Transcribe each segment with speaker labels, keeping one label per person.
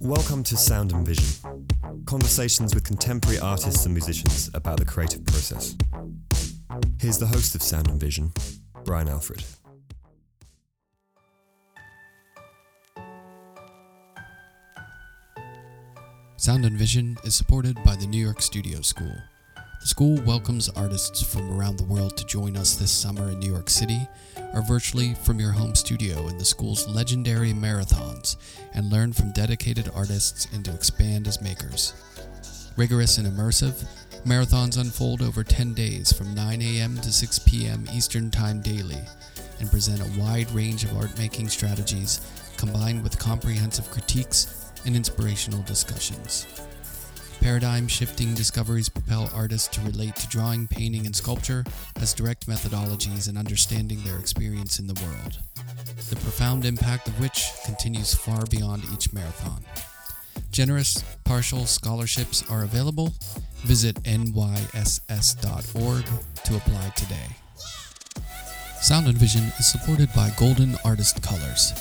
Speaker 1: Welcome to Sound and Vision conversations with contemporary artists and musicians about the creative process. Here's the host of Sound and Vision, Brian Alfred.
Speaker 2: Sound and Vision is supported by the New York Studio School. The school welcomes artists from around the world to join us this summer in New York City or virtually from your home studio in the school's legendary marathons and learn from dedicated artists and to expand as makers. Rigorous and immersive, marathons unfold over 10 days from 9 a.m. to 6 p.m. Eastern Time daily and present a wide range of art making strategies combined with comprehensive critiques and inspirational discussions. Paradigm shifting discoveries propel artists to relate to drawing, painting, and sculpture as direct methodologies in understanding their experience in the world, the profound impact of which continues far beyond each marathon. Generous partial scholarships are available. Visit nyss.org to apply today. Sound and Vision is supported by Golden Artist Colors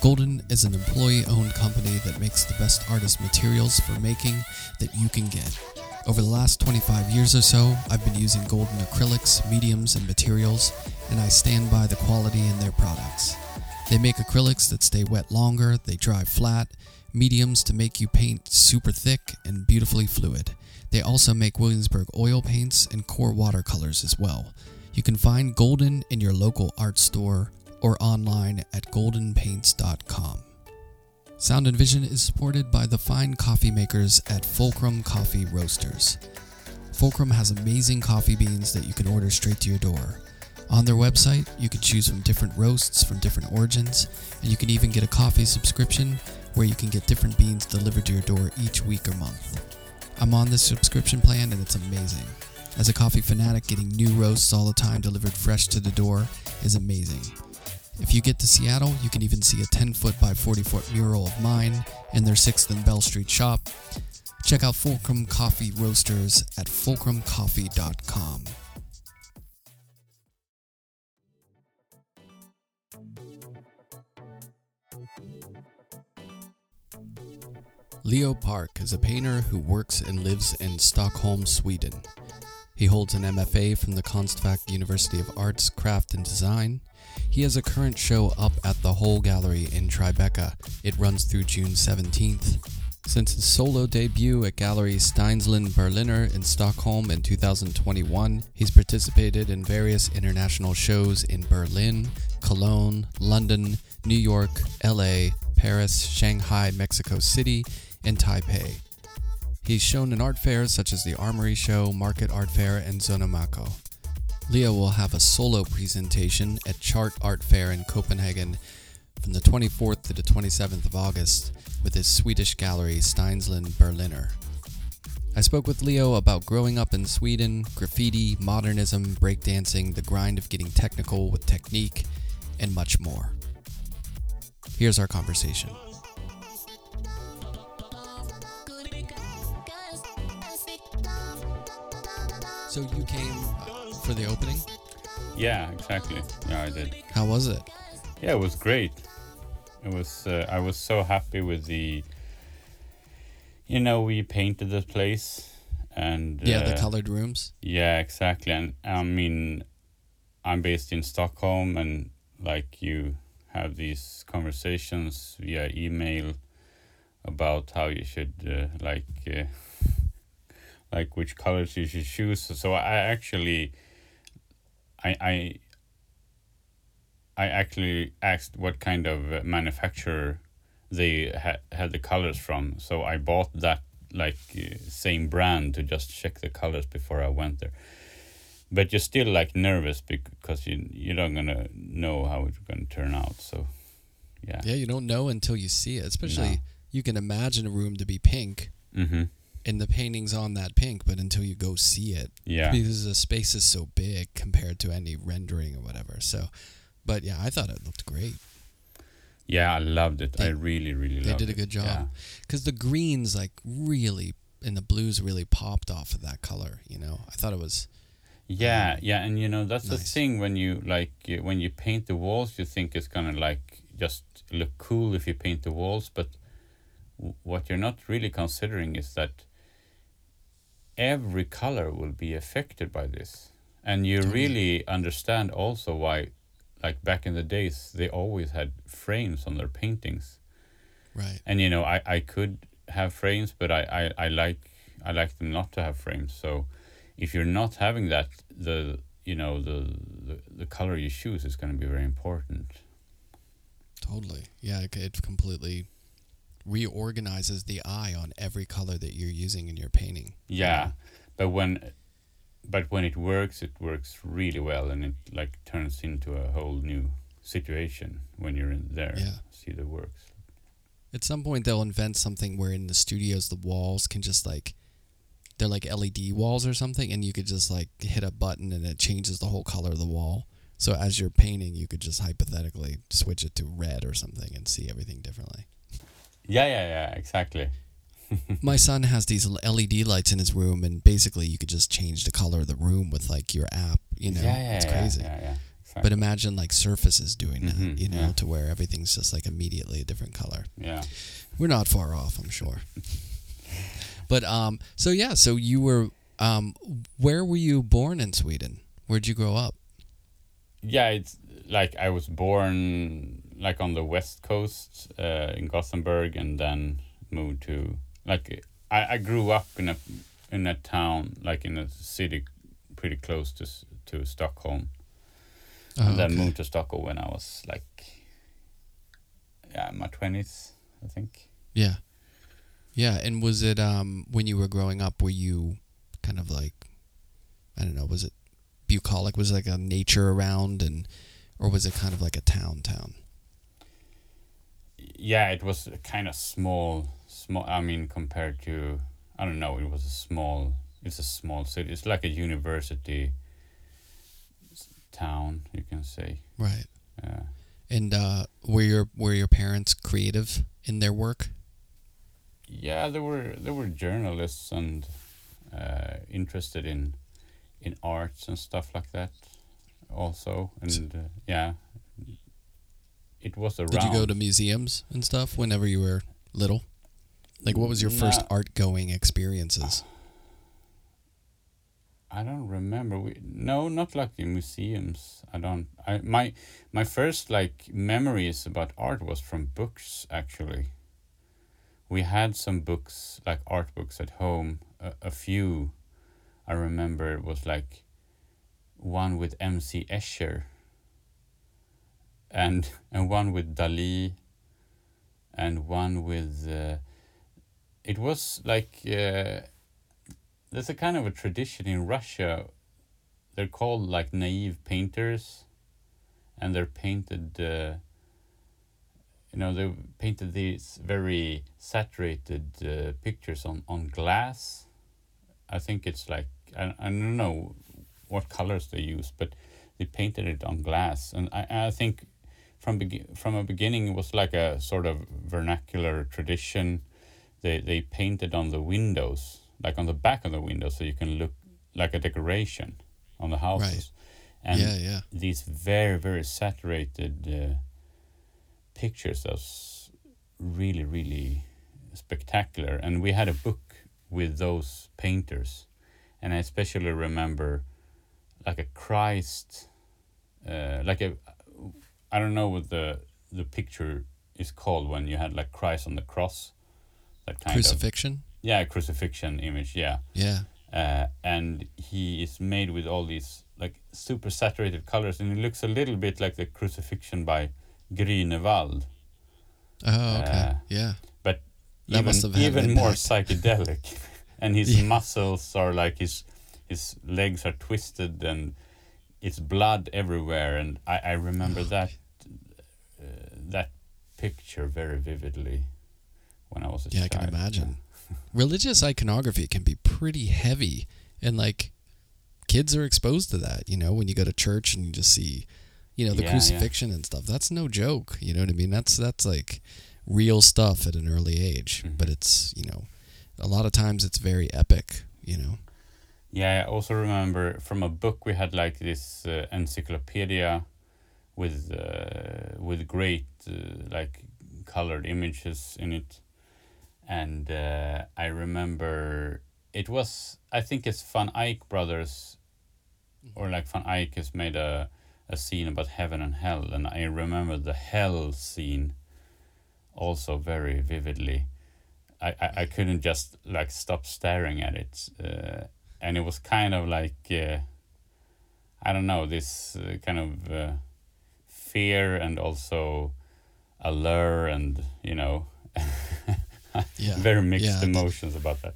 Speaker 2: Golden is an employee owned company that makes the best artist materials for making that you can get. Over the last 25 years or so, I've been using Golden acrylics, mediums, and materials, and I stand by the quality in their products. They make acrylics that stay wet longer, they dry flat, mediums to make you paint super thick and beautifully fluid. They also make Williamsburg oil paints and QoR watercolors as well. You can find Golden in your local art store or online at goldenpaints.com. Sound and Vision is supported by the fine coffee makers at Fulcrum Coffee Roasters. Fulcrum has amazing coffee beans that you can order straight to your door. On their website, you can choose from different roasts from different origins, and you can even get a coffee subscription where you can get different beans delivered to your door each week or month. I'm on this subscription plan and it's amazing. As a coffee fanatic, getting new roasts all the time delivered fresh to the door is amazing. If you get to Seattle, you can even see a 10 foot by 40 foot mural of mine in their 6th and Bell Street shop. Check out Fulcrum Coffee Roasters at fulcrumcoffee.com. Leo Park is a painter who works and lives in Stockholm, Sweden. He holds an MFA from the Konstfack University of Arts, Craft and Design he has a current show up at the Hole Gallery in Tribeca. It runs through June 17th. Since his solo debut at Gallery Steinsland Berliner in Stockholm in 2021, he's participated in various international shows in Berlin, Cologne, London, New York, LA, Paris, Shanghai, Mexico City, and Taipei. He's shown in art fairs such as the Armory Show, Market Art Fair, and Zona Maco. Leo will have a solo presentation at Chart Art Fair in Copenhagen from the 24th to the 27th of August with his Swedish gallery Steinsland Berliner. I spoke with Leo about growing up in Sweden, graffiti, modernism, breakdancing, the grind of getting technical with technique, and much more. Here's our conversation. So you came for the opening?
Speaker 3: Yeah, exactly. Yeah, I did.
Speaker 2: How was it?
Speaker 3: Yeah, it was great. It was. Uh, I was so happy with the. You know, we painted the place, and
Speaker 2: yeah,
Speaker 3: uh,
Speaker 2: the colored rooms.
Speaker 3: Yeah, exactly. And I mean, I'm based in Stockholm, and like you have these conversations via email about how you should uh, like uh, like which colors you should choose. So I actually I I I actually asked what kind of manufacturer they had had the colors from. So I bought that like uh, same brand to just check the colors before I went there. But you're still like nervous because you you're not gonna know how it's gonna turn out. So yeah.
Speaker 2: Yeah, you don't know until you see it. Especially no. you can imagine a room to be pink.
Speaker 3: Mm-hmm
Speaker 2: and the painting's on that pink, but until you go see it,
Speaker 3: yeah,
Speaker 2: because the space is so big compared to any rendering or whatever. So, but yeah, I thought it looked great.
Speaker 3: Yeah, I loved it. They, I really, really
Speaker 2: they
Speaker 3: loved
Speaker 2: it. They did a good job because yeah. the greens like really and the blues really popped off of that color. You know, I thought it was.
Speaker 3: Yeah, um, yeah, and you know that's the thing when you like when you paint the walls, you think it's gonna like just look cool if you paint the walls, but w- what you're not really considering is that every color will be affected by this, and you
Speaker 2: Totally.
Speaker 3: really understand also why, like back in the days, they always had frames on their paintings,
Speaker 2: Right.
Speaker 3: and you know I I could have frames, but I I, I like I like them not to have frames, so if you're not having that, the you know the the, the color you choose is going to be very important.
Speaker 2: Totally. Yeah, it, it completely reorganizes the eye on every color that you're using in your painting.
Speaker 3: Yeah, but when but when it works, it works really well, and it like turns into a whole new situation when you're in there.
Speaker 2: Yeah.
Speaker 3: see the works.
Speaker 2: At some point, they'll invent something where in the studios the walls can just like they're like LED walls or something, and you could just like hit a button and it changes the whole color of the wall. So as you're painting, you could just hypothetically switch it to red or something and see everything differently.
Speaker 3: Yeah, yeah, yeah, exactly.
Speaker 2: My son has these LED lights in his room, and basically you could just change the color of the room with like your app. You know,
Speaker 3: yeah, yeah,
Speaker 2: it's crazy.
Speaker 3: Yeah, yeah, exactly.
Speaker 2: But imagine like surfaces doing that,
Speaker 3: Mhm,
Speaker 2: you know,
Speaker 3: yeah.
Speaker 2: to where everything's just like immediately a different color.
Speaker 3: yeah.
Speaker 2: We're not far off, I'm sure. but um, so yeah, so you were um, where were you born in Sweden? Where'd you grow up?
Speaker 3: yeah it's like i was born like on the west coast uh, in gothenburg and then moved to like I, I grew up in a in a town like in a city pretty close to to stockholm
Speaker 2: Oh,
Speaker 3: and then
Speaker 2: okay.
Speaker 3: moved to stockholm when i was like yeah my 20s i think
Speaker 2: Yeah, yeah. And was it um when you were growing up? Were you kind of like I don't know? Was it bucolic? Was it like a nature around and or was it kind of like a town town?
Speaker 3: Yeah it was kind of small small i mean compared to i don't know it was a small it's a small city. It's like a university town you can say.
Speaker 2: Right.
Speaker 3: yeah.
Speaker 2: And uh, were your were your parents creative in their work?
Speaker 3: yeah they were They were journalists and uh, interested in in arts and stuff like that also. And uh, yeah it was around
Speaker 2: Did you go to museums and stuff whenever you were little? Like, what was your first art going experiences?
Speaker 3: I don't remember. We no, not like the museums. I don't. I my my first like memories about art was from books. Actually, we had some books like art books at home. A, a few, I remember it was like one with M. C. Escher. And and one with Dali. And one with. Uh, it was like. Uh, there's a kind of a tradition in Russia. They're called like naive painters, and they're painted. Uh, you know, they painted these very saturated uh, pictures on on glass. I think it's like I I don't know what colors they use, but they painted it on glass, and I I think from begi- from a beginning it was like a sort of vernacular tradition. They they painted on the windows, like on the back of the window, so you can look like a decoration on the houses. And
Speaker 2: yeah, yeah.
Speaker 3: these very very saturated uh, pictures was really really spectacular and we had a book with those painters and i especially remember like a christ uh, like a i don't know what the the picture is called when you had like christ on the cross that kind of
Speaker 2: Crucifixion.
Speaker 3: yeah crucifixion image yeah
Speaker 2: Yeah.
Speaker 3: uh, and he is made with all these like super saturated colors, and it looks a little bit like the crucifixion by Grünewald,
Speaker 2: Oh, okay.
Speaker 3: Uh,
Speaker 2: yeah.
Speaker 3: but
Speaker 2: That
Speaker 3: even even more psychedelic. and his
Speaker 2: Yeah.
Speaker 3: muscles are like his his legs are twisted, and it's blood everywhere. And I I remember
Speaker 2: Oh,
Speaker 3: that uh, that picture very vividly when I was a
Speaker 2: Yeah, I can imagine. Religious iconography can be pretty heavy, and like kids are exposed to that. You know, when you go to church and you just see, you know, the
Speaker 3: Yeah, yeah.
Speaker 2: crucifixion and stuff. That's no joke. You know what I mean? That's that's like real stuff at an early age.
Speaker 3: Mhm.
Speaker 2: But it's you know, a lot of times it's very epic. You know.
Speaker 3: Yeah, I also remember from a book we had like this uh, encyclopedia with uh, with great uh, like colored images in it, and uh, I remember it was I think it's Van Eyck brothers, or like Van Eyck has made a a scene about heaven and hell, and I remember the hell scene also very vividly. I, I, I couldn't just like stop staring at it, uh, and it was kind of like uh, I don't know this uh, kind of uh, fear and also allure and you know
Speaker 2: Yeah.
Speaker 3: very mixed
Speaker 2: Yeah.
Speaker 3: emotions about that.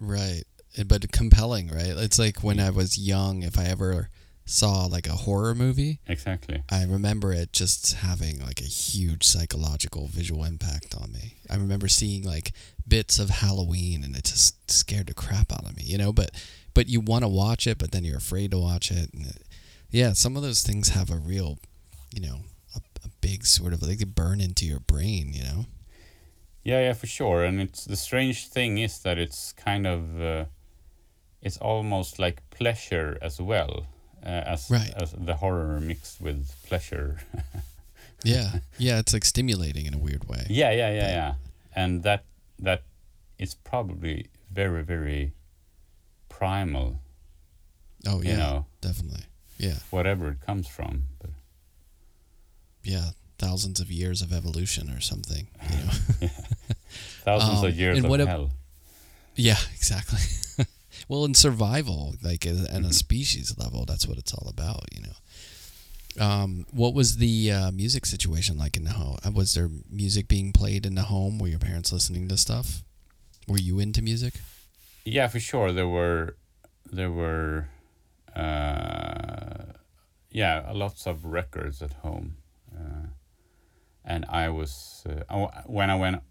Speaker 2: Right. But compelling, right? It's like when I was young, if I ever saw like a horror movie,
Speaker 3: Exactly.
Speaker 2: I remember it just having like a huge psychological visual impact on me. I remember seeing like bits of Halloween and it just scared the crap out of me, you know, but but you want to watch it, but then you're afraid to watch it. And it, yeah, some of those things have a real, you know, a, a big sort of like they burn into your brain, you know.
Speaker 3: Yeah, yeah, for sure. And it's the strange thing is that it's kind of uh, it's almost like pleasure as well as
Speaker 2: Right.
Speaker 3: as the horror mixed with pleasure.
Speaker 2: Yeah. Yeah, it's like stimulating in a weird way.
Speaker 3: yeah, yeah, yeah, yeah. And that that is probably very very primal,
Speaker 2: Oh yeah,
Speaker 3: you know,
Speaker 2: definitely. Yeah.
Speaker 3: whatever it comes from. But
Speaker 2: Yeah, thousands of years of evolution or something, you know.
Speaker 3: thousands
Speaker 2: Um,
Speaker 3: of years of
Speaker 2: what ab-
Speaker 3: hell.
Speaker 2: Yeah, exactly. well, in survival, like at
Speaker 3: Mm-hmm.
Speaker 2: a species level, that's what it's all about, you know. Um, what was the uh, music situation like in the home? Uh, Was there music being played in the home? Were your parents listening to stuff? Were you into music?
Speaker 3: Yeah, for sure. There were, there were, uh, yeah, lots of records at home, uh, and I was uh, when I went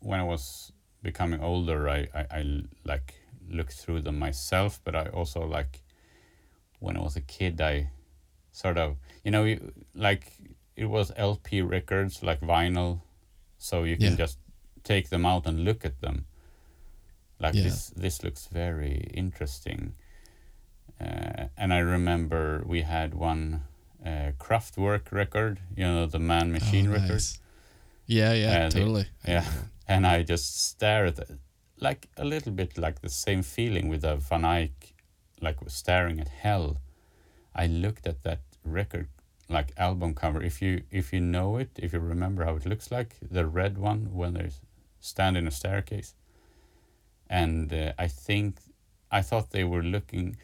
Speaker 3: when I was becoming older, I, I I like looked through them myself, but I also like when I was a kid, I sort of you know like it was LP records like vinyl, so you can
Speaker 2: Yeah.
Speaker 3: just take them out and look at them like
Speaker 2: Yeah.
Speaker 3: this this looks very interesting uh, and i remember we had one uh, Kraftwerk record you know the man machine
Speaker 2: Oh,
Speaker 3: record.
Speaker 2: Yeah, yeah, totally.
Speaker 3: yeah and i just stare at it like a little bit like the same feeling with a van eyck like staring at hell. I looked at that record like album cover. If you if you know it if you remember how it looks like the red one when they stand in a staircase. And uh, i think i thought they were looking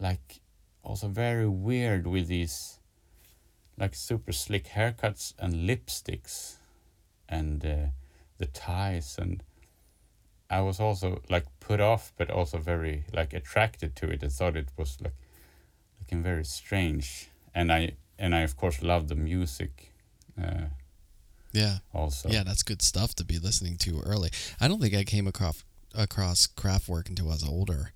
Speaker 3: like also very weird with these like super slick haircuts and lipsticks and uh, the ties and I was also like put off but also very like attracted to it. I thought it was like looking very strange and I and I of course loved the music uh,
Speaker 2: Yeah.
Speaker 3: also.
Speaker 2: Yeah, that's good stuff to be listening to early. I don't think I came across across Kraftwerk until I was older,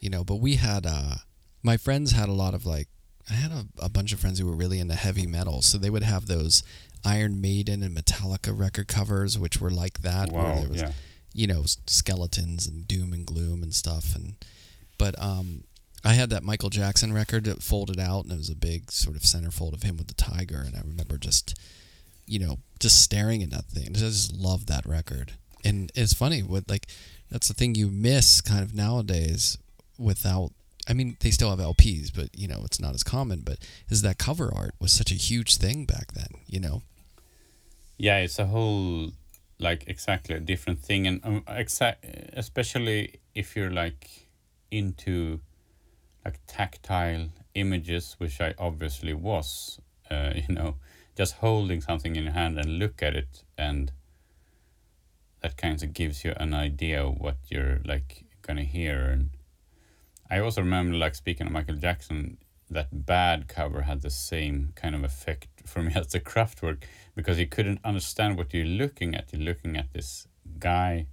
Speaker 2: you know. But we had uh, my friends had a lot of like I had a, a bunch of friends who were really into heavy metal, so they would have those Iron Maiden and Metallica record covers, which were like that,
Speaker 3: Wow,
Speaker 2: was
Speaker 3: yeah.
Speaker 2: You know skeletons and doom and gloom and stuff. And but um, I had that Michael Jackson record that folded out, and it was a big sort of centerfold of him with the tiger, and I remember just you know, just staring at that thing. I just love that record. And it's funny what like that's the thing you miss kind of nowadays without I mean, they still have LPs, but you know, it's not as common, but is that cover art was such a huge thing back then, you know?
Speaker 3: Yeah, it's a whole like exactly a different thing, and um, exact especially if you're like into like tactile images, which I obviously was. Uh, you know, just holding something in your hand and look at it, and that kind of gives you an idea of what you're like gonna hear. And I also remember, like speaking of Michael Jackson, that bad cover had the same kind of effect for me as the Kraftwerk because you couldn't understand what you're looking at. You're looking at this guy,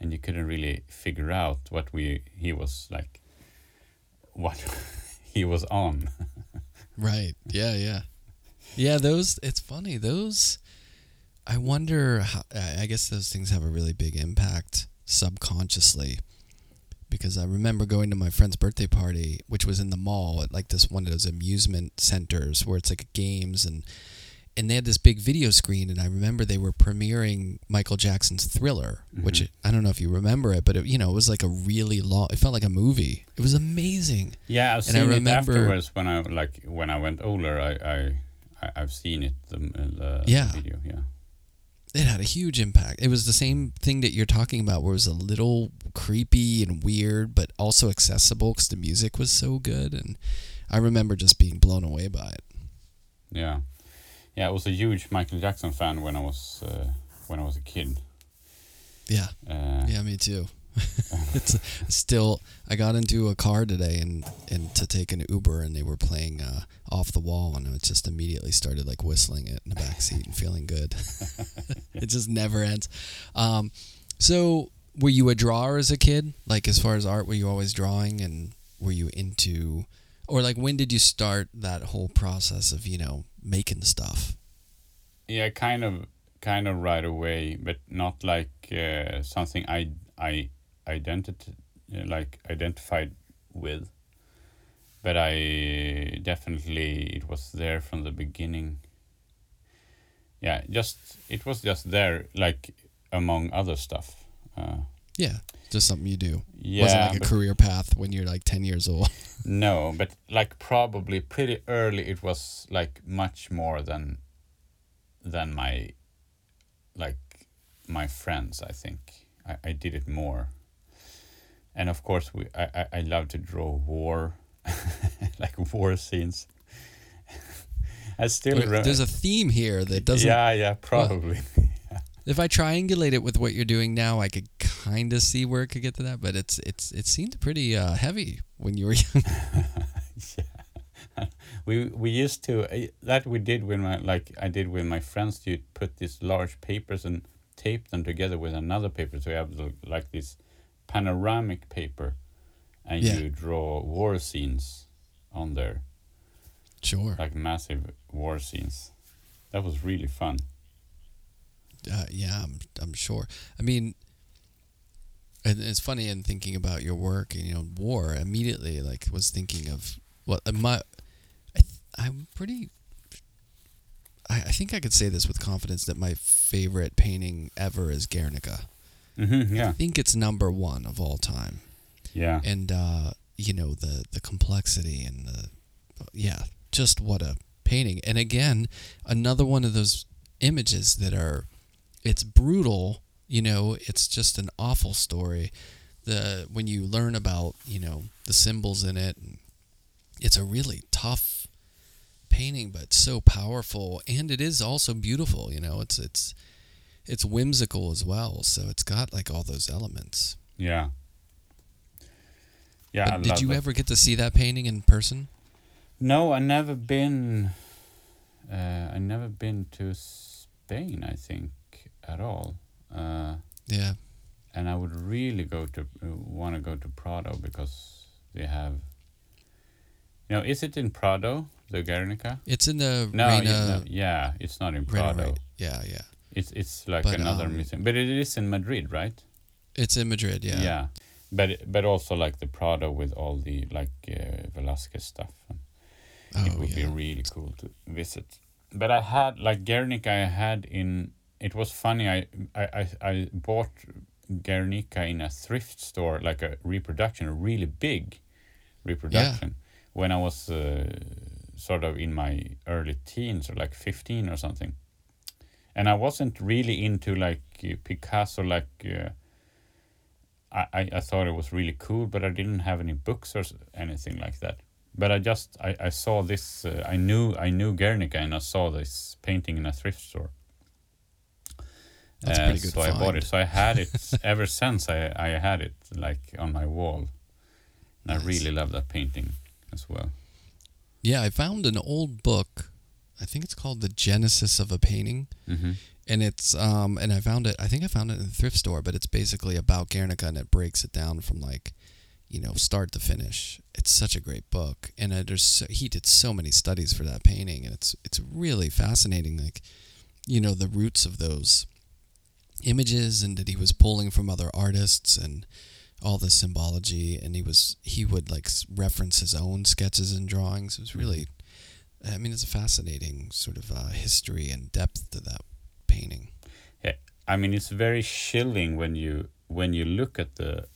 Speaker 3: and you couldn't really figure out what we he was like, what he was on.
Speaker 2: Right. Yeah, yeah. Yeah, those it's funny. Those I wonder how I I guess those things have a really big impact subconsciously because I remember going to my friend's birthday party, which was in the mall at like this one of those amusement centers where it's like games and and they had this big video screen and I remember they were premiering Michael Jackson's Thriller, which
Speaker 3: Mhm.
Speaker 2: I don't know if you remember it, but it, you know, it was like a really long it felt like a movie. It was amazing.
Speaker 3: Yeah, I've
Speaker 2: And I
Speaker 3: seen it
Speaker 2: remember-
Speaker 3: afterwards when I like when I went older. I I, I've seen it the, the
Speaker 2: Yeah.
Speaker 3: video. Yeah,
Speaker 2: It had a huge impact. It was the same thing that you're talking about where it was a little creepy and weird but also accessible cuz the music was so good and I remember just being blown away by it.
Speaker 3: yeah, yeah. I was a huge Michael Jackson fan when I was uh, when I was a kid.
Speaker 2: Yeah.
Speaker 3: Uh,
Speaker 2: Yeah, me too. it's still. I got into a car today and and to take an Uber, and they were playing uh, off the wall, and I just immediately started like whistling it in the back seat and feeling good. it just never ends. Um, so, were you a drawer as a kid? Like as far as art, were you always drawing, and were you into, or like when did you start that whole process of you know making stuff?
Speaker 3: yeah, kind of, kind of right away, but not like uh, something I I identity like identified with. But I definitely it was there from the beginning. Yeah, just it was just there, like among other stuff. Uh,
Speaker 2: Yeah, just something you do.
Speaker 3: yeah,
Speaker 2: Wasn't like a
Speaker 3: but-
Speaker 2: career path when you're like ten years old.
Speaker 3: No, but like probably pretty early it was like much more than than my like my friends, I think. I, I did it more. And of course we I, I, love to draw war like war scenes. I still
Speaker 2: Wait,
Speaker 3: re-
Speaker 2: There's a theme here that doesn't.
Speaker 3: Yeah, yeah, probably.
Speaker 2: If I triangulate it with what you're doing now, I could kind of see where it could get to that. But it's it's it seemed pretty uh, heavy when you were young.
Speaker 3: yeah. we we used to uh, that we did when my like I did with my friends. You put these large papers and tape them together with another paper, so you have like this panoramic paper, and
Speaker 2: Yeah.
Speaker 3: you draw war scenes on there,
Speaker 2: Sure.
Speaker 3: like massive war scenes. That was really fun.
Speaker 2: Uh, yeah, I'm I'm sure. I mean, and it's funny in thinking about your work and you know war. Immediately, like was thinking of what well, my. I th- I'm pretty. I, I think I could say this with confidence that my favorite painting ever is Guernica.
Speaker 3: Hmm yeah,
Speaker 2: I think it's number one of all time.
Speaker 3: yeah,
Speaker 2: and uh, you know the the complexity and the yeah, just what a painting. And again, another one of those images that are it's brutal. You know, it's just an awful story. The when you learn about you know the symbols in it, it's a really tough painting, but so powerful, and it is also beautiful. You know, it's it's it's whimsical as well. So it's got like all those elements.
Speaker 3: yeah. Yeah,
Speaker 2: did you
Speaker 3: that.
Speaker 2: ever get to see that painting in person?
Speaker 3: No, I never been. Uh, I never been to Spain. I think at all. Uh,
Speaker 2: Yeah.
Speaker 3: and I would really go to uh, want to go to Prado because they have. You know, is it in Prado, the Guernica?
Speaker 2: It's in the
Speaker 3: No,
Speaker 2: Reina,
Speaker 3: yeah, no, yeah, it's not in
Speaker 2: Reina,
Speaker 3: Prado.
Speaker 2: right? Yeah, yeah.
Speaker 3: It's it's like
Speaker 2: But,
Speaker 3: another
Speaker 2: um,
Speaker 3: museum, but it is in Madrid, right?
Speaker 2: It's in Madrid, yeah.
Speaker 3: yeah. But but also like the Prado with all the like uh, Velasquez stuff. it
Speaker 2: Oh,
Speaker 3: would
Speaker 2: yeah.
Speaker 3: be really cool to visit. But I had like Guernica. I had in. It was funny. I I I, I bought Guernica in a thrift store, like a reproduction, a really big reproduction, yeah. when I was uh, sort of in my early teens or like fifteen or something. And I wasn't really into like uh, Picasso, like. Uh, I, I, thought it was really cool, but I didn't have any books or anything like that. But I just I, I saw this uh, I knew I knew Guernica and I saw this painting in a thrift store.
Speaker 2: That's
Speaker 3: Uh,
Speaker 2: pretty good
Speaker 3: so I bought it. So I had it ever since. I I had it like on my wall, and
Speaker 2: Nice.
Speaker 3: I really love that painting as well.
Speaker 2: Yeah, I found an old book. I think it's called The Genesis of a Painting.
Speaker 3: hmm
Speaker 2: And it's um and I found it I think I found it in the thrift store, but it's basically about Guernica and it breaks it down from like you know, start to finish. It's such a great book, and uh, there's so, he did so many studies for that painting, and it's it's really fascinating. Like, you know, the roots of those images, and that he was pulling from other artists, and all the symbology, and he was he would like reference his own sketches and drawings. It was really, I mean, it's a fascinating sort of uh, history and depth to that painting.
Speaker 3: Yeah, I mean it's very chilling when you when you look at the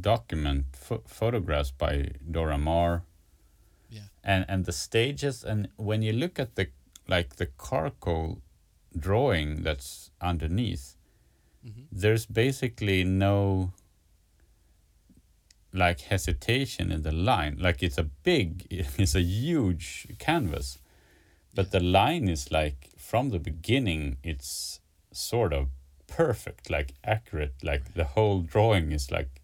Speaker 3: document pho- photographs by Dora Maar
Speaker 2: Yeah.
Speaker 3: and and the stages and when you look at the like the charcoal drawing that's underneath there's basically no like hesitation in the line. Like it's a big it's a huge canvas. But the line is like from the beginning it's sort of perfect like accurate. Like the whole drawing is like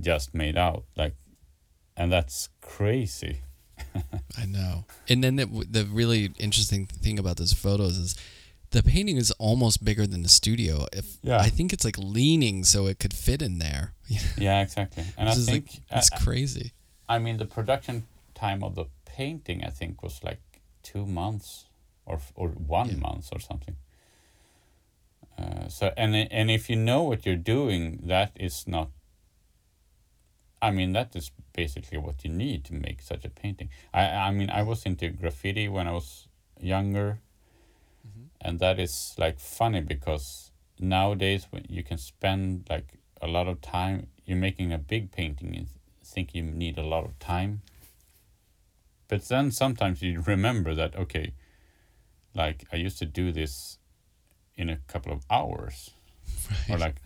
Speaker 3: just made out. Like and that's crazy.
Speaker 2: I know. And then the, the really interesting thing about those photos is the painting is almost bigger than the studio. If
Speaker 3: Yeah.
Speaker 2: I think it's like leaning so it could fit in there.
Speaker 3: yeah exactly and i
Speaker 2: This is
Speaker 3: think
Speaker 2: like it's
Speaker 3: uh,
Speaker 2: crazy.
Speaker 3: I mean, the production time of the painting, I think, was like two months or or one
Speaker 2: Yeah.
Speaker 3: month or something. Uh, so and and if you know what you're doing, that is not. I mean, that is basically what you need to make such a painting. I I mean, I was into graffiti when I was younger, and that is like funny because nowadays when you can spend like a lot of time, you're making a big painting and think you need a lot of time. But then sometimes you remember that okay, like I used to do this in a couple of hours or like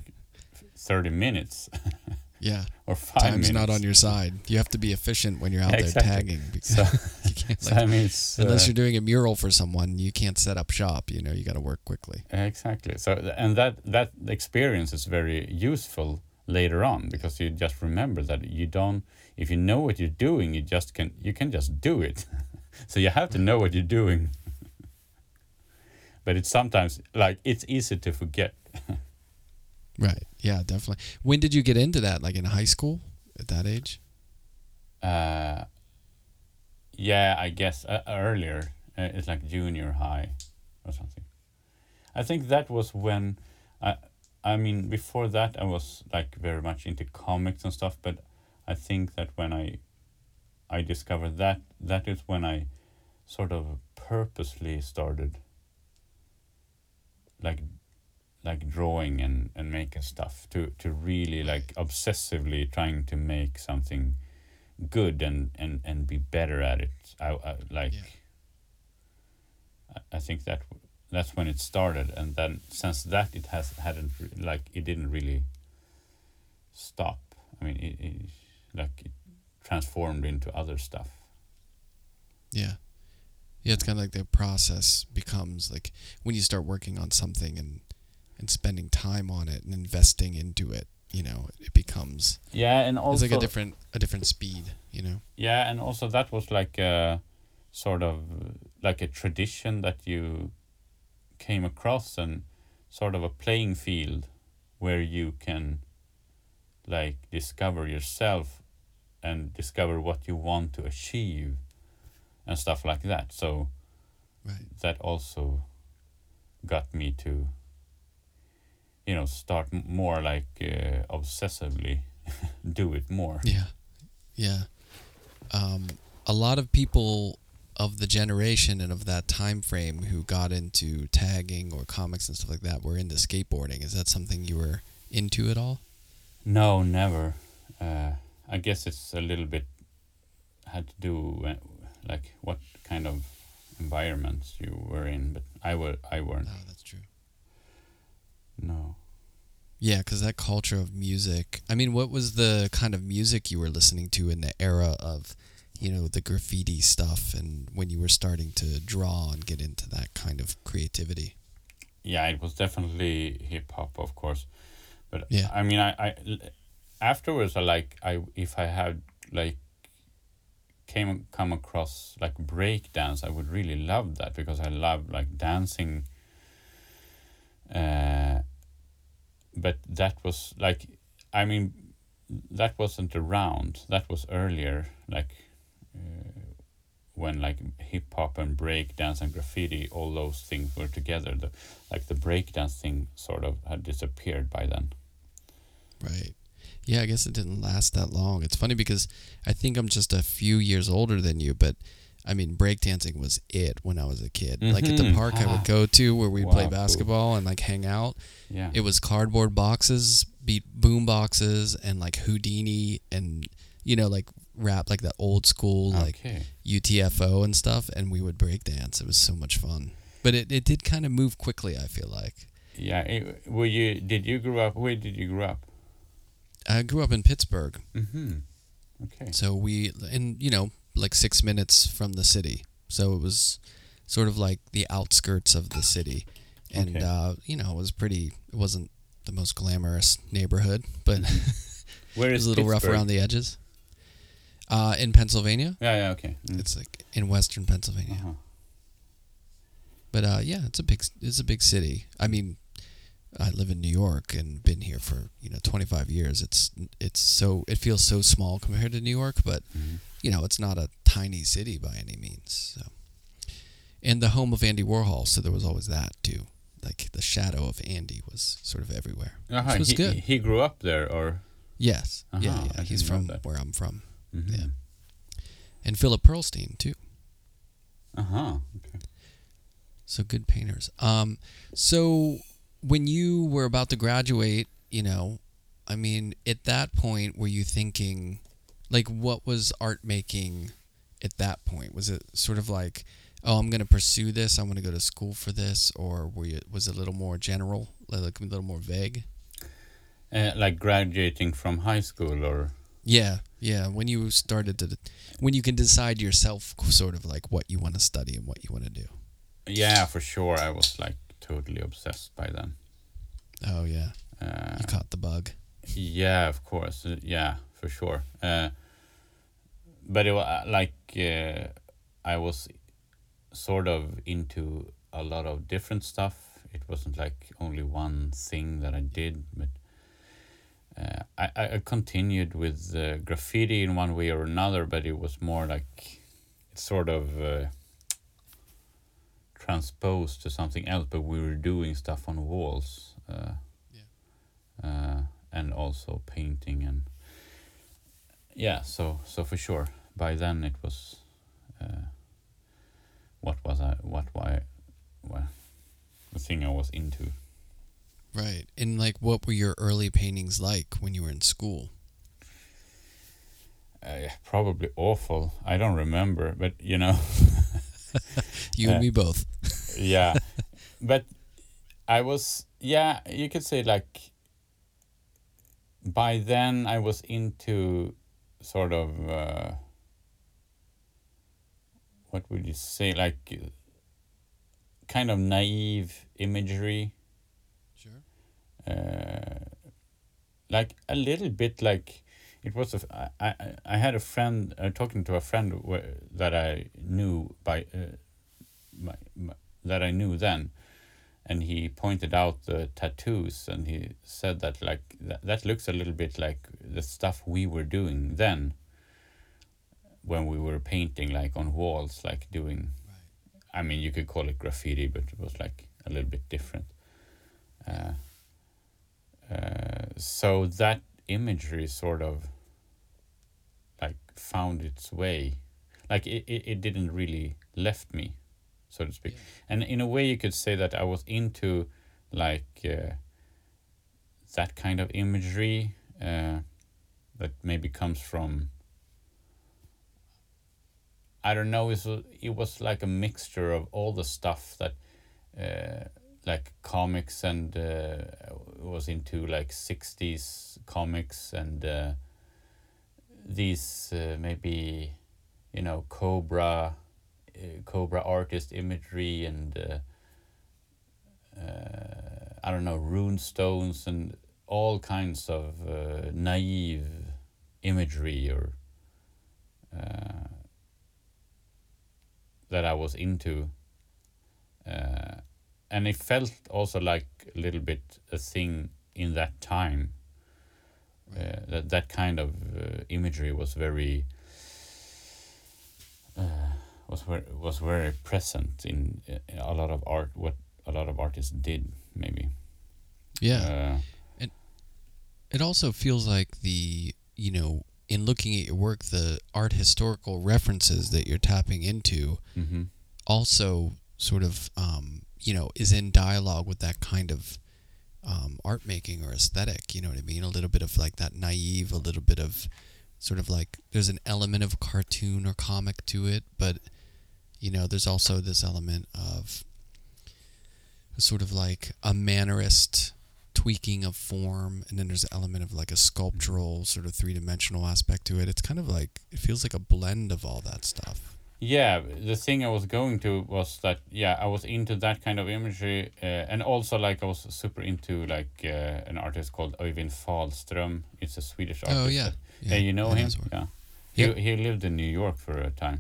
Speaker 3: thirty minutes
Speaker 2: Yeah.
Speaker 3: or five
Speaker 2: Time's
Speaker 3: minutes.
Speaker 2: not on your side. You have to be efficient when you're out
Speaker 3: Yeah,
Speaker 2: there
Speaker 3: exactly.
Speaker 2: tagging because
Speaker 3: So,
Speaker 2: you can't
Speaker 3: so
Speaker 2: like,
Speaker 3: I mean, it's,
Speaker 2: unless
Speaker 3: uh,
Speaker 2: you're doing a mural for someone, you can't set up shop. You know, you got to work quickly.
Speaker 3: Exactly. So and that that experience is very useful later on because you just remember that you don't if you know what you're doing you just can you can just do it. so you have to know what you're doing. but it's sometimes like it's easy to forget.
Speaker 2: Right. Yeah, definitely. When did you get into that? Like in high school at that age?
Speaker 3: Uh yeah, I guess uh, earlier uh, it's like junior high or something. I think that was when I I mean before that I was like very much into comics and stuff but I think that when I I discovered that that is when I sort of purposely started like like drawing and and making stuff to to really like obsessively trying to make something good and and and be better at it I, I like
Speaker 2: Yeah.
Speaker 3: I, I think that that's when it started and then since that it has hadn't like it didn't really stop I mean it, it like it transformed into other stuff
Speaker 2: Yeah. Yeah, it's kind of like the process becomes like when you start working on something and and spending time on it and investing into it, you know, it becomes
Speaker 3: yeah and also it's
Speaker 2: like a different a different speed, you know.
Speaker 3: Yeah, and also that was like a sort of like a tradition that you came across and sort of a playing field where you can like discover yourself and discover what you want to achieve and stuff like that. So
Speaker 2: Right.
Speaker 3: that also got me to you know start more like uh, obsessively do it more.
Speaker 2: Yeah. Yeah. Um, a lot of people of the generation and of that time frame who got into tagging or comics and stuff like that were into skateboarding. Is that something you were into at all?
Speaker 3: No, never. Uh, I guess it's a little bit had to do uh, like what kind of environments you were in, but I were I weren't.
Speaker 2: No, that's true.
Speaker 3: No.
Speaker 2: Yeah, because that culture of music. I mean, what was the kind of music you were listening to in the era of, you know, the graffiti stuff and when you were starting to draw and get into that kind of creativity?
Speaker 3: Yeah, it was definitely hip hop, of course, but
Speaker 2: Yeah.
Speaker 3: I mean, I, I afterwards I like I if I had like came come across like break dance, I would really love that because I love like dancing. But that was like, I mean, that wasn't around. That was earlier, like uh, when like hip hop and break dance and graffiti, all those things were together. The like the break dance thing sort of had disappeared by then.
Speaker 2: Right. Yeah, I guess it didn't last that long. It's funny because I think I'm just a few years older than you, but I mean, breakdancing was it when I was a kid. Like at the
Speaker 3: Mhm.
Speaker 2: park I
Speaker 3: Ah.
Speaker 2: would go to where we'd play
Speaker 3: Wow, cool.
Speaker 2: basketball and like hang out.
Speaker 3: Yeah.
Speaker 2: It was cardboard boxes, beat boom boxes, and like Whodini and you know like rap like that old school like. UTFO and stuff, and we would break dance. It was so much fun, but it, it did kind of move quickly. I feel like
Speaker 3: Yeah. It, were you? Did you grow up? Where did you grow up?
Speaker 2: I grew up in Pittsburgh,
Speaker 3: Mm-hmm. Okay.
Speaker 2: so we and you know like six minutes from the city, so it was sort of like the outskirts of the city, and
Speaker 3: Okay.
Speaker 2: uh, you know it was pretty. It wasn't the most glamorous neighborhood, but
Speaker 3: Where
Speaker 2: it
Speaker 3: is
Speaker 2: was a little rough around the edges. Uh, in Pennsylvania,
Speaker 3: Yeah. Yeah. Okay. Mm.
Speaker 2: it's like in western Pennsylvania.
Speaker 3: Uh-huh.
Speaker 2: But uh, yeah, it's a big it's a big city. I mean, I live in New York and been here for you know 25 years. It's it's so it feels so small compared to New York, but
Speaker 3: Mhm.
Speaker 2: You know it's not a tiny city by any means. So. And the home of Andy Warhol, so there was always that too. Like the shadow of Andy was sort of everywhere.
Speaker 3: Uh-huh.
Speaker 2: Which was
Speaker 3: he,
Speaker 2: good.
Speaker 3: he grew up there, or
Speaker 2: Yes, yeah,
Speaker 3: Uh-huh,
Speaker 2: yeah.
Speaker 3: I
Speaker 2: He's from where I'm from,
Speaker 3: Mhm.
Speaker 2: Yeah. and Philip Pearlstein too.
Speaker 3: Uh-huh. Okay.
Speaker 2: So good painters. Um, so when you were about to graduate, you know, I mean, at that point, were you thinking, like, what was art making at that point? Was it sort of like, oh, I'm going to pursue this, I'm going to go to school for this, or were you, was it a little more general, like a little more vague?
Speaker 3: Uh, like graduating from high school, or
Speaker 2: Yeah, yeah. When you started to, when you can decide yourself, sort of like what you want to study and what you want to do.
Speaker 3: yeah, for sure. I was like totally obsessed by then.
Speaker 2: Oh yeah,
Speaker 3: Uh,
Speaker 2: you caught the bug.
Speaker 3: Yeah, of course. Uh, Yeah, for sure. Uh, but it was like uh, I was sort of into a lot of different stuff. It wasn't like only one thing that I did, but uh, I, I continued with uh, graffiti in one way or another. But it was more like it's sort of uh, transposed to something else. But we were doing stuff on walls. Uh, uh, and also painting and yeah so so for sure by then it was uh, what was I what why well the thing I was into
Speaker 2: Right. And like what were your early paintings like when you were in school?
Speaker 3: uh, probably awful I don't remember but you know
Speaker 2: You and
Speaker 3: Uh,
Speaker 2: me both.
Speaker 3: yeah but I was yeah you could say like by then I was into sort of uh, what would you say like kind of naive imagery
Speaker 2: Sure.
Speaker 3: uh, like a little bit like it was a I, I had a friend uh, talking to a friend wh- that I knew by uh, my, my, that I knew then and he pointed out the tattoos and he said that like that, that looks a little bit like the stuff we were doing then when we were painting like on walls like doing I mean you could call it graffiti but it was like a little bit different. Uh, uh, so that imagery sort of like found its way. Like it, it, it didn't really left me so to speak.
Speaker 2: Yeah.
Speaker 3: and in a way you could say that i was into like uh, that kind of imagery uh, that maybe comes from i don't know it was, it was like a mixture of all the stuff that uh, like comics and uh, was into like 60s comics and uh, these uh, maybe you know cobra uh, cobra artist imagery and uh, uh, i don't know rune stones and all kinds of naive imagery or uh, that i was into uh, and it felt also like a little bit a thing in that time uh, that that kind of uh, imagery was very uh, was very was very present in, in a lot of art what a lot of artists did maybe
Speaker 2: Yeah.
Speaker 3: uh,
Speaker 2: it also feels like the you know in looking at your work the art historical references that you're tapping into
Speaker 3: hmm
Speaker 2: also sort of um, you know is in dialogue with that kind of um, art making or aesthetic you know what i mean? A little bit of like that naive a little bit of sort of like there's an element of cartoon or comic to it but you know there's also this element of sort of like a mannerist tweaking of form and then there's an element of like a sculptural sort of three-dimensional aspect to it it's kind of like it feels like a blend of all that stuff
Speaker 3: Yeah, the thing I was going to was that yeah, I was into that kind of imagery, uh, and also like I was super into like uh, an artist called Öyvind Fahlström It's a Swedish artist.
Speaker 2: oh yeah
Speaker 3: that-
Speaker 2: yeah
Speaker 3: you know him? Yeah. He
Speaker 2: Yep.
Speaker 3: he lived in New York for a time.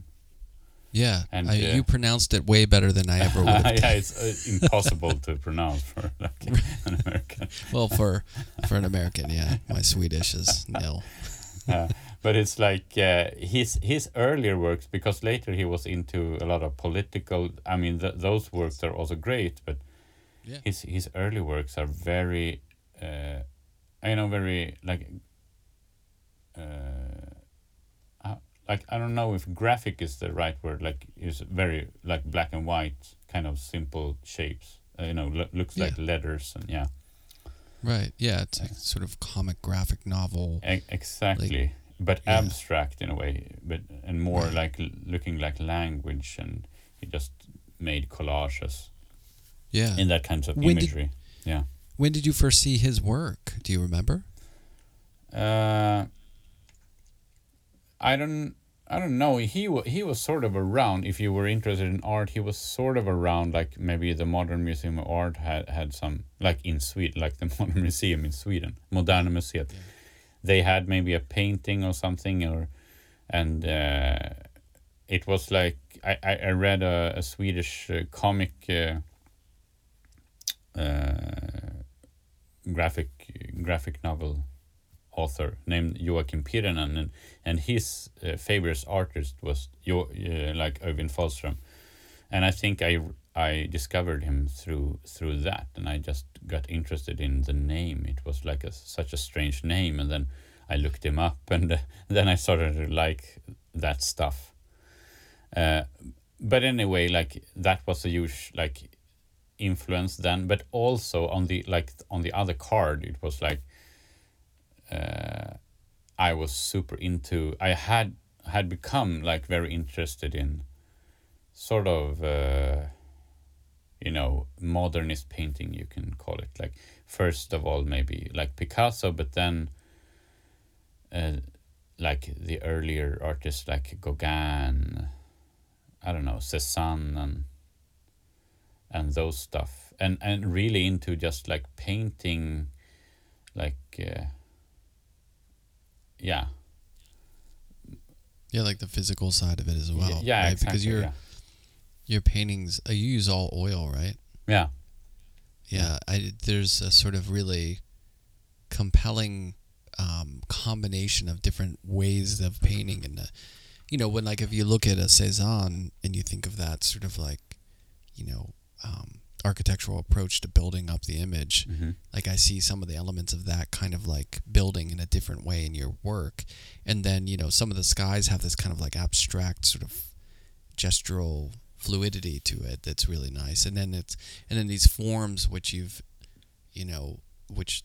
Speaker 2: Yeah,
Speaker 3: And,
Speaker 2: I,
Speaker 3: uh,
Speaker 2: you pronounced it way better than I ever would
Speaker 3: yeah, it's uh, impossible to pronounce for like an American.
Speaker 2: well, for for an American, yeah, my Swedish is nil.
Speaker 3: Uh, but it's like uh, his his earlier works because later he was into a lot of political. I mean, th- those works are also great, but
Speaker 2: Yeah.
Speaker 3: his his early works are very, uh, you know, very like. Uh, uh, like I don't know if graphic is the right word. Like is very like black and white kind of simple shapes. Uh, you know, lo- looks like letters and yeah,
Speaker 2: Right. Yeah, it's like sort of comic graphic novel.
Speaker 3: e- exactly. but
Speaker 2: yeah.
Speaker 3: abstract in a way, but and more
Speaker 2: Right.
Speaker 3: like l- looking like language, and he just made collages
Speaker 2: Yeah.
Speaker 3: in that kind of
Speaker 2: When did-
Speaker 3: imagery. yeah.
Speaker 2: when did you first see his work? Do you remember?
Speaker 3: Uh, I don't. I don't know. He he was sort of around. If you were interested in art, he was sort of around. Like maybe the Modern Museum of Art had had some like in Sweden, like the Modern Museum in Sweden, Moderna Museet. They had maybe a painting or something, or and uh, it was like I I, I read a, a Swedish uh, comic. Uh, uh, graphic graphic novel author named Joakim Pirinen, and, and his uh, favorite artist was jo, uh, like Öyvind Fahlström, and I think I I discovered him through through that, and I just got interested in the name. It was like a, such a strange name, and then I looked him up, and uh, then I started to like that stuff. Uh, but anyway, like that was a huge like influence then, but also on the like on the other card, it was like uh, I was super into. I had had become like very interested in sort of uh, you know modernist painting. You can call it like first of all maybe like Picasso, but then uh, like the earlier artists like Gauguin. I don't know Cézanne and and those stuff and and really into just like painting like uh, yeah
Speaker 2: Yeah, like the physical side of it as well.
Speaker 3: Yeah
Speaker 2: right?
Speaker 3: exactly
Speaker 2: Because your
Speaker 3: yeah.
Speaker 2: your paintings, uh, you use all oil, right?
Speaker 3: yeah
Speaker 2: Yeah, I, there's a sort of really compelling um, combination of different ways of painting, and uh, you know, when like if you look at a Cézanne and you think of that sort of like, you know, um, architectural approach to building up the image,
Speaker 3: hmm
Speaker 2: like I see some of the elements of that kind of like building in a different way in your work, and then you know some of the skies have this kind of like abstract sort of gestural fluidity to it that's really nice. And then it's and then these forms which you've you know which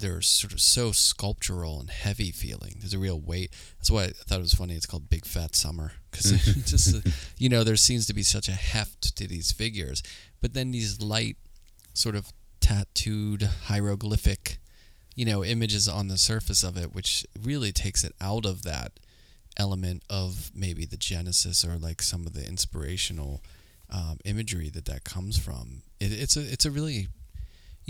Speaker 2: they're sort of so sculptural and heavy feeling. There's a real weight. That's why i thought it was funny. It's called big fat summer because just uh, you know there seems to be such a heft to these figures. But then these light sort of tattooed hieroglyphic you know images on the surface of it which really takes it out of that element of maybe the genesis or like some of the inspirational um, imagery that that comes from. It, it's a it's a really,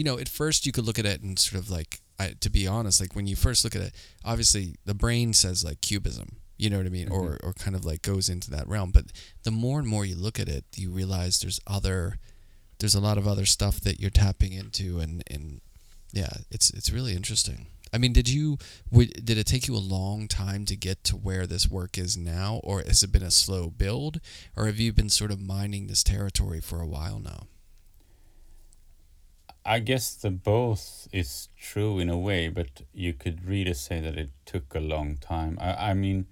Speaker 2: you know, at first you could look at it and sort of like, I, to be honest, like when you first look at it, obviously the brain says like cubism, you know what I mean, mm-hmm. or or kind of like goes into that realm. But the more and more you look at it, you realize there's other, there's a lot of other stuff that you're tapping into, and and yeah, it's it's really interesting. I mean, did you would, did it take you a long time to get to where this work is now, or has it been a slow build, or have you been sort of mining this territory for a while now?
Speaker 3: I guess the both is true in a way, but you could really say that it took a long time. I, I mean,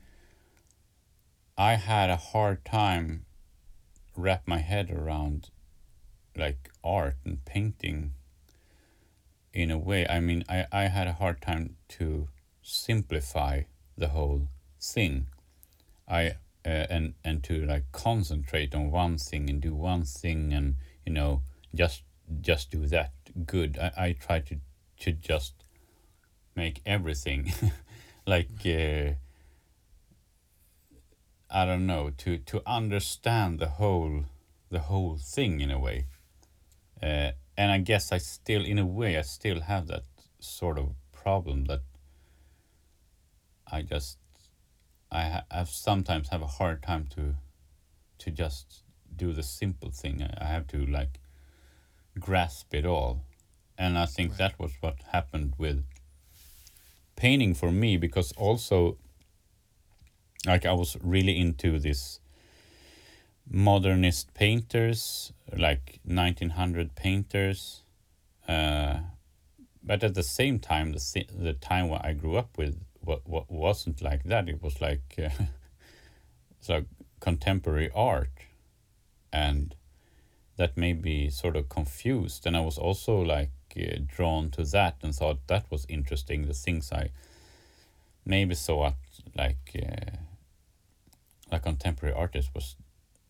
Speaker 3: I had a hard time wrap my head around like art and painting in a way. I mean, I, I had a hard time to simplify the whole thing. I uh, and and to like concentrate on one thing and do one thing and you know just just do that good. I, I try to to just make everything like uh, I don't know to to understand the whole the whole thing in a way. Uh, and I guess I still, in a way, I still have that sort of problem that I just I ha- have sometimes have a hard time to to just do the simple thing. I, I have to like grasp it all, and I think
Speaker 2: Right.
Speaker 3: that was what happened with painting for me because also like I was really into this modernist painters like 1900 painters uh, but at the same time the the time where I grew up with what, what wasn't like that. It was like uh, it's like contemporary art. And that made me sort of confused. And I was also like uh, drawn to that and thought that was interesting the things I maybe saw at like uh, like contemporary artist was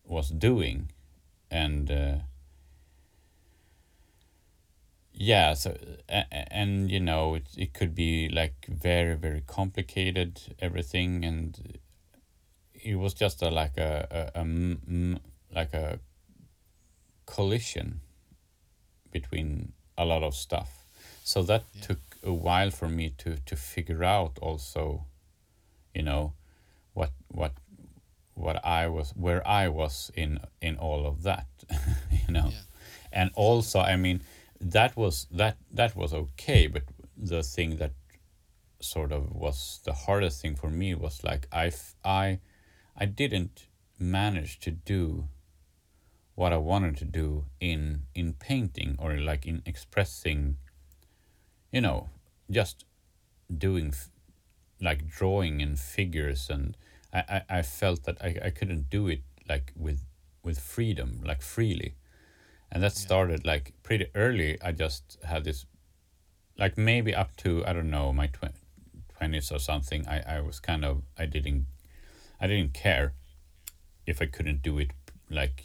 Speaker 3: was doing. And uh, yeah so a- a- and you know it, it could be like very very complicated everything. And it was just a like a, a, a like a collision between a lot of stuff so that
Speaker 2: Yeah.
Speaker 3: took a while for me to to figure out also you know what what what I was where I was in in all of that you know
Speaker 2: Yeah.
Speaker 3: and also I mean that was that that was okay but the thing that sort of was the hardest thing for me was like I f- I I didn't manage to do what I wanted to do in in painting or like in expressing you know just doing f- like drawing and figures. And I, I, I felt that I, I couldn't do it like with with freedom like freely. And that
Speaker 2: Yeah.
Speaker 3: started like pretty early. I just had this like maybe up to i don't know my tw- 20s or something I, I was kind of i didn't i didn't care if i couldn't do it like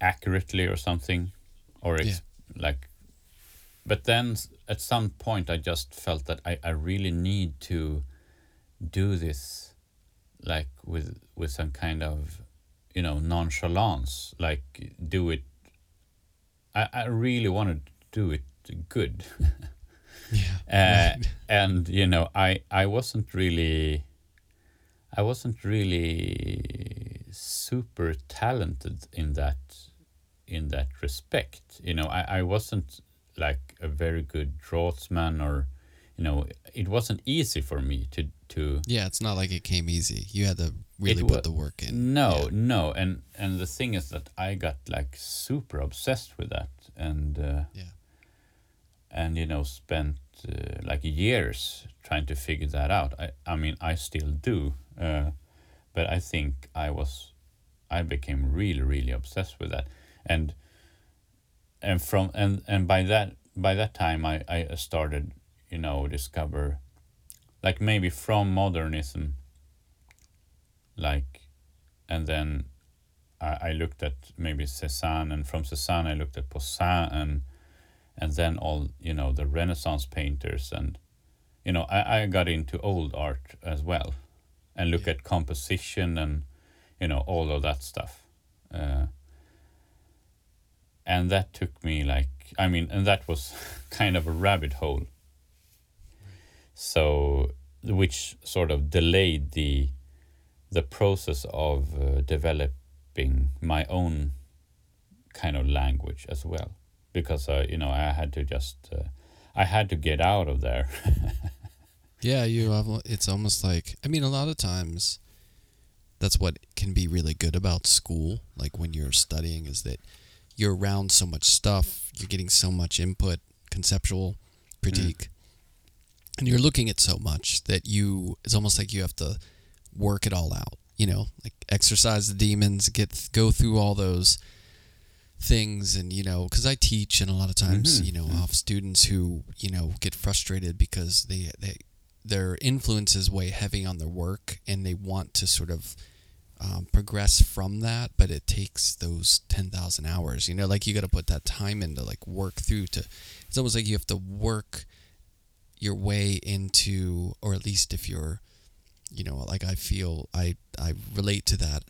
Speaker 3: accurately or something or ex- like but then at some point i just felt that I, I really need to do this like with with some kind of you know nonchalance like do it i, I really wanted to do it good
Speaker 2: Yeah.
Speaker 3: uh, and you know i i wasn't really i wasn't really super talented in that in that respect you know i i wasn't like a very good draughtsman or you know it wasn't easy for me to to
Speaker 2: Yeah, it's not like it came easy. You had to really put the work in.
Speaker 3: no
Speaker 2: Yeah.
Speaker 3: no and and the thing is that i got like super obsessed with that and uh,
Speaker 2: Yeah.
Speaker 3: and you know spent uh, like years trying to figure that out i i mean i still do uh, but i think i was i became really really obsessed with that and and from and and by that by that time i i started you know discover like maybe from modernism like and then I, I looked at maybe Cézanne and from Cézanne I looked at Poussin and and then all you know the Renaissance painters and you know I, I got into old art as well and look
Speaker 2: Yeah.
Speaker 3: at composition and you know all of that stuff uh, and that took me like I mean and that was kind of a rabbit hole so which sort of delayed the the process of uh, developing my own kind of language as well because uh, you know I had to just uh, I had to get out of there
Speaker 2: Yeah, you have. It's almost like I mean, a lot of times, that's what can be really good about school. Like when you're studying, is that you're around so much stuff, you're getting so much input, conceptual critique, and you're looking at so much that you it's almost like you have to work it all out. You know, like exercise the demons, get go through all those things and you know because i teach and a lot of times
Speaker 3: Mhm,
Speaker 2: you know
Speaker 3: mhm.
Speaker 2: i have students who you know get frustrated because they they their influence is way heavy on their work and they want to sort of um, progress from that but it takes those 10,000 hours you know like you got to put that time in to like work through to it's almost like you have to work your way into or at least if you're you know like i feel i i relate to that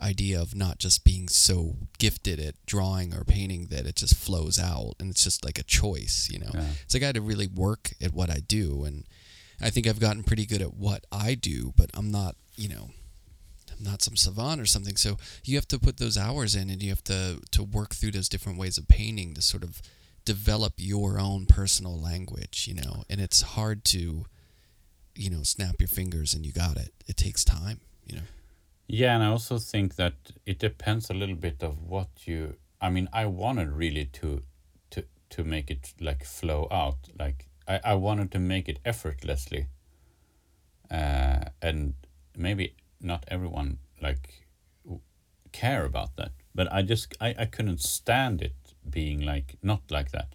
Speaker 2: idea of not just being so gifted at drawing or painting that it just flows out and it's just like a choice you know
Speaker 3: Yeah.
Speaker 2: it's like i had to really work at what i do and i think i've gotten pretty good at what i do but i'm not you know i'm not some savant or something so you have to put those hours in and you have to to work through those different ways of painting to sort of develop your own personal language you know and it's hard to you know snap your fingers and you got it it takes time you know
Speaker 3: Yeah, and I also think that it depends a little bit of what you. I mean, I wanted really to, to to make it like flow out. Like I, I wanted to make it effortlessly. Uh, and maybe not everyone like care about that, but I just I, I couldn't stand it being like not like that.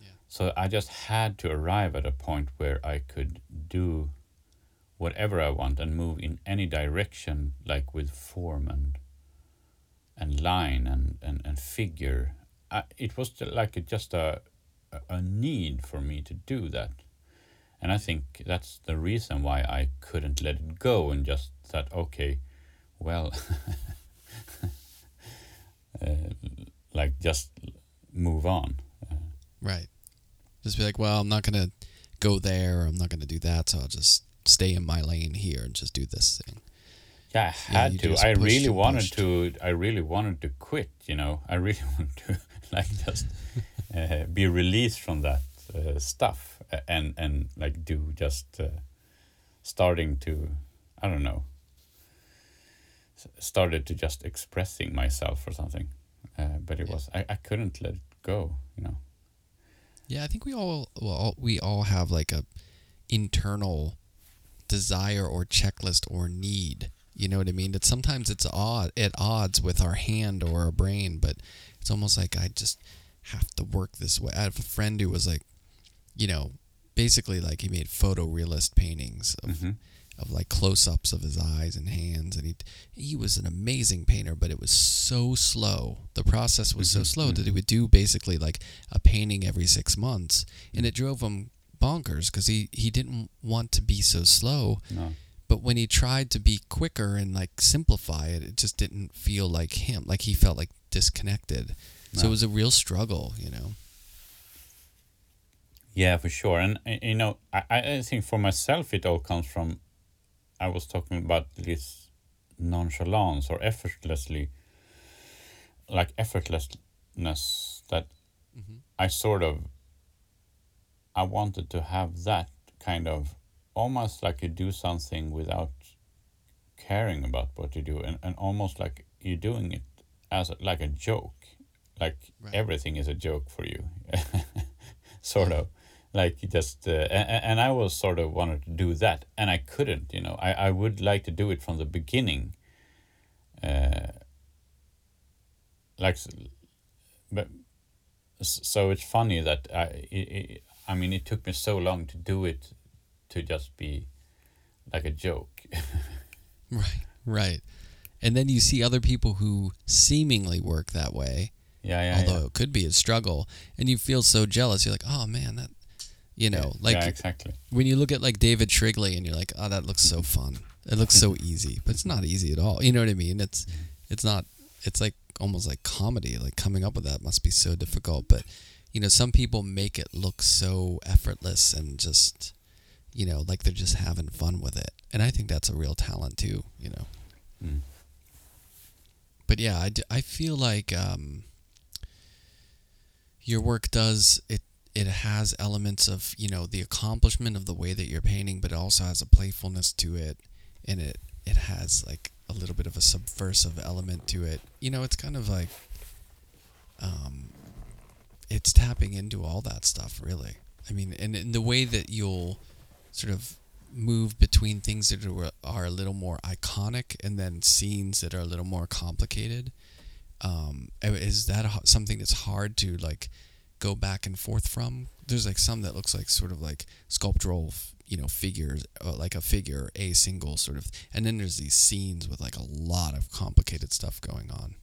Speaker 2: Yeah.
Speaker 3: So I just had to arrive at a point where I could do whatever I want and move in any direction, like with form and and line and and, and figure. I, it was like just a- a need for me to do that, and I think that's the reason why I couldn't let it go and just thought, okay, well, uh, like just move on. Uh,
Speaker 2: Right. Just be like, well, I'm not gonna go there. I'm not gonna do that. So I'll just stay in my lane here and just do this thing.
Speaker 3: Yeah, I
Speaker 2: Yeah,
Speaker 3: had
Speaker 2: you
Speaker 3: to. I really wanted to. I really wanted to quit. You know, I really wanted to like just uh, be released from that uh, stuff and and like do just uh, starting to. I don't know. Started to just expressing myself or something, uh, but it
Speaker 2: Yeah.
Speaker 3: was I, I couldn't let it go. You know.
Speaker 2: Yeah, I think we all well, we all have like a internal desire or checklist or need. You know what I mean? That sometimes it's odd at odds with our hand or our brain, but it's almost like I just have to work this way. I have a friend who was like, you know, basically like he made photorealist paintings of
Speaker 3: Mhm.
Speaker 2: of like close-ups of his eyes and hands and he he was an amazing painter but it was so slow the process was so
Speaker 3: Mhm,
Speaker 2: slow that he
Speaker 3: mhm.
Speaker 2: would do basically like a painting every 6 months and it drove him bonkers cuz he he didn't want to be so slow
Speaker 3: No.
Speaker 2: but when he tried to be quicker and like simplify it it just didn't feel like him like he felt like disconnected so it was a real struggle you know
Speaker 3: Yeah, for sure. And uh, you know, I, I think for myself, it all comes from. I was talking about this nonchalance or effortlessly, like effortlessness that
Speaker 2: Mhm.
Speaker 3: I sort of. I wanted to have that kind of, almost like you do something without caring about what you do, and, and almost like you're doing it as a, like a joke, like
Speaker 2: Right.
Speaker 3: everything is a joke for you, sort of like you just uh, and, and i was sort of wanted to do that and i couldn't you know i, I would like to do it from the beginning uh, like but so it's funny that i i i I mean it took me so long to do it to just be like a joke
Speaker 2: Right, right. And then you see other people who seemingly work that way,
Speaker 3: yeah yeah
Speaker 2: although
Speaker 3: yeah.
Speaker 2: it could be a struggle, and you feel so jealous. You're like, oh man, that, you know, like
Speaker 3: yeah exactly
Speaker 2: when you look at like David Shrigley and you're like, oh, that looks so fun. It looks so easy, but it's not easy at all. You know what I mean? It's, it's not. It's like almost like comedy. Like coming up with that must be so difficult. But you know, some people make it look so effortless and just, you know, like they're just having fun with it. And I think that's a real talent too. You know.
Speaker 3: Mm.
Speaker 2: but yeah, I, d- I feel like um, your work does it. It has elements of you know the accomplishment of the way that you're painting, but it also has a playfulness to it, and it it has like a little bit of a subversive element to it. You know, it's kind of like um, it's tapping into all that stuff, really. I mean, and in the way that you'll sort of move between things that are, are a little more iconic and then scenes that are a little more complicated. Um, is that something that's hard to like go back and forth from? There's like some that looks like sort of like sculptural, you know, figures, uh, like a figure, a single sort of, and then there's these scenes with like a lot of complicated stuff going on.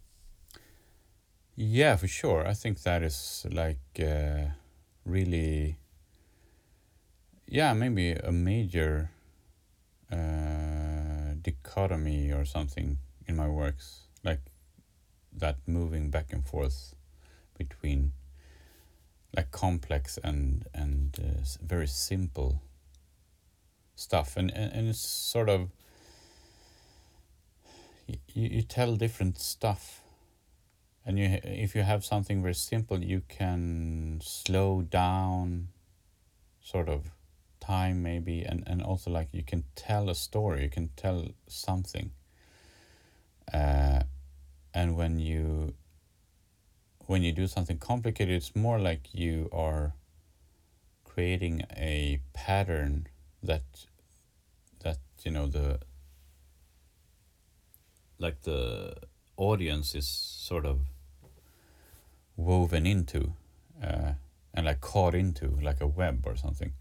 Speaker 3: Yeah, for sure. I think that is like uh, really yeah, maybe a major uh, dichotomy or something in my works, like that moving back and forth between like complex and and uh, very simple stuff, and, and and it's sort of you, you tell different stuff. And you if you have something very simple you can slow down sort of time maybe. And and also like you can tell a story you can tell something. Uh, and when you when you do something complicated it's more like you are creating a pattern that that you know the like the audience is sort of woven into uh, and like caught into like a web or something.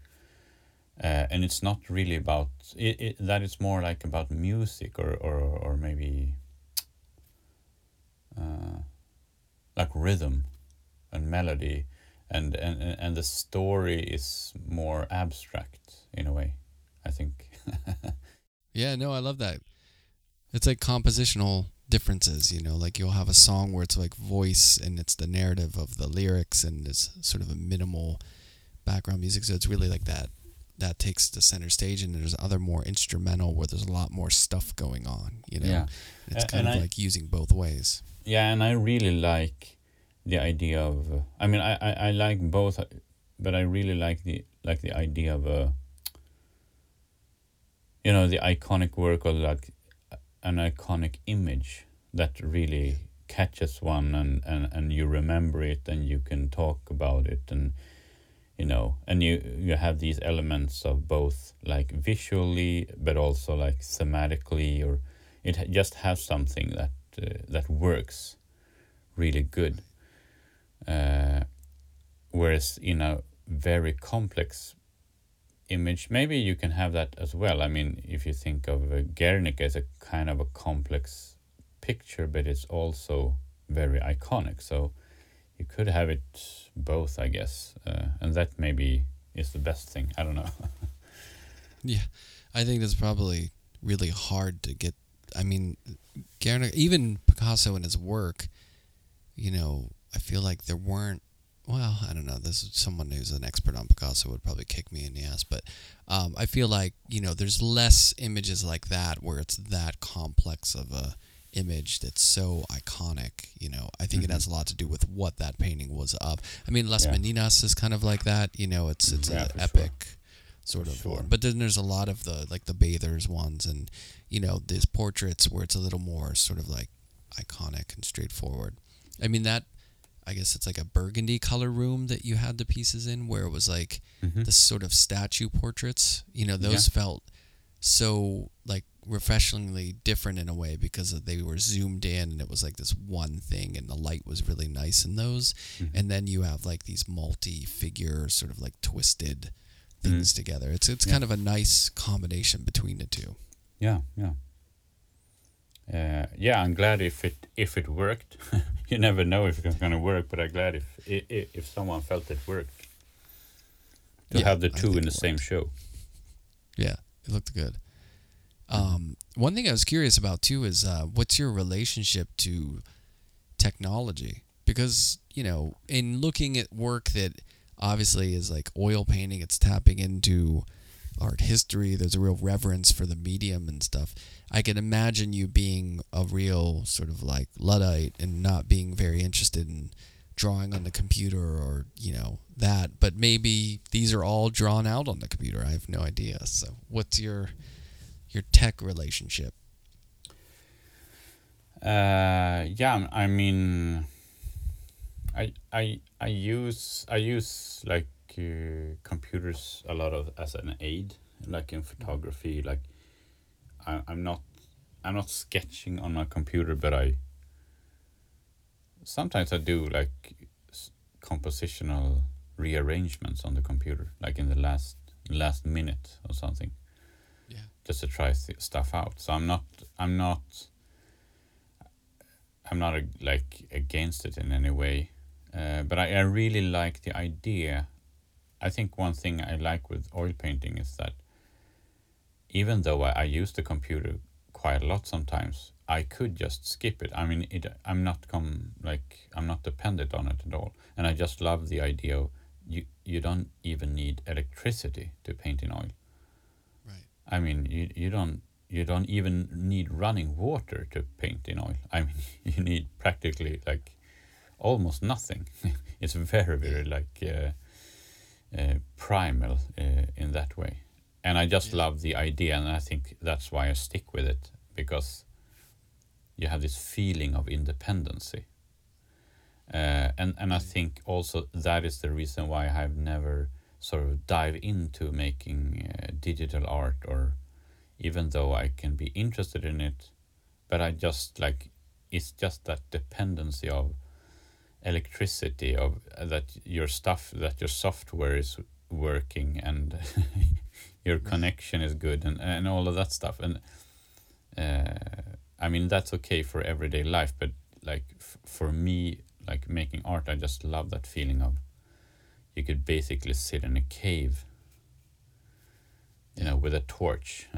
Speaker 3: Uh, and it's not really about it, it, that it's more like about music or or, or maybe uh, like rhythm and melody and, and and the story is more abstract in a way i think.
Speaker 2: Yeah no i love that. It's like compositional differences you know like you'll have a song where it's like voice and it's the narrative of the lyrics and it's sort of a minimal background music. So it's really like that that takes the center stage and there's other more instrumental where there's a lot more stuff going on you know?
Speaker 3: Yeah.
Speaker 2: it's kind and of I, like using both ways
Speaker 3: yeah and i really like the idea of i mean I, I i like both but i really like the like the idea of a uh, you know the iconic work or like an iconic image that really catches one and, and, and you remember it and you can talk about it and you know and you you have these elements of both like visually but also like thematically or it just has something that uh, that works really good uh, whereas in a very complex image maybe you can have that as well i mean if you think of uh, guernica as a kind of a complex picture but it's also very iconic so you could have it both, I guess, uh, and that maybe is the best thing. I don't know.
Speaker 2: yeah, I think that's probably really hard to get. I mean, Guernica, even Picasso and his work, you know, I feel like there weren't. Well, I don't know. This is someone who's an expert on Picasso would probably kick me in the ass, but um, I feel like you know, there's less images like that where it's that complex of a image that's so iconic. You know, I think mm-hmm. it has mm-hmm. a lot to do with what that painting was of. I mean, Las yeah. Meninas is kind of like that. You know, it's it's yeah, an epic sure. Sort of sure. But then there's a lot of the like the bathers ones, and you know, these portraits where it's a little more sort of like iconic and straightforward. I mean that. I guess it's like a burgundy color room that you had the pieces in, where it was like mm-hmm. the sort of statue portraits. You know, those yeah. felt so like refreshingly different in a way because they were zoomed in and it was like this one thing and the light was really nice in those mm-hmm. and then you have like these multi-figure sort of like twisted things mm-hmm. together. It's it's yeah. kind of a nice combination between the two.
Speaker 3: Yeah yeah. Uh, yeah i'm glad if it if it worked. You never know if it's going to work but i'm glad if if, if someone felt it worked to yeah, have the two in the same show.
Speaker 2: Yeah it looked good. Um, one thing I was curious about too is uh, what's your relationship to technology? Because you know, in looking at work that obviously is like oil painting, it's tapping into art history. There's a real reverence for the medium and stuff. I can imagine you being a real sort of like luddite and not being very interested in drawing on the computer or you know that. But maybe these are all drawn out on the computer. I have no idea. So, what's your your tech relationship?
Speaker 3: Uh, yeah, I mean, I I I use I use like uh, computers a lot of as an aid, like in photography. Like I, I'm not I'm not sketching on my computer, but I sometimes I do like s- compositional rearrangements on the computer, like in the last last minute or something,
Speaker 2: Yeah.
Speaker 3: just to try th- stuff out. So I'm not I'm not I'm not uh, like against it in any way, uh, but I, I really like the idea. I think one thing I like with oil painting is that even though I, I use the computer quite a lot sometimes, I could just skip it. I mean, it. I'm not come like I'm not dependent on it at all, and I just love the idea of you. You don't even need electricity to paint in oil.
Speaker 2: Right.
Speaker 3: I mean, you you don't you don't even need running water to paint in oil. I mean, you need practically like almost nothing. it's very very like uh, uh, primal uh, in that way, and I just
Speaker 2: Yeah.
Speaker 3: love the idea, and I think that's why I stick with it because you have this feeling of independency. Uh, and and I think also that is the reason why I have never sort of dive into making uh, digital art or even though I can be interested in it, but I just like it's just that dependency of electricity of uh, that your stuff that your software is working and your connection is good and and all of that stuff. And uh, I mean that's okay for everyday life but like f- for me like making art I just love that feeling of you could basically sit in a cave you know with a torch.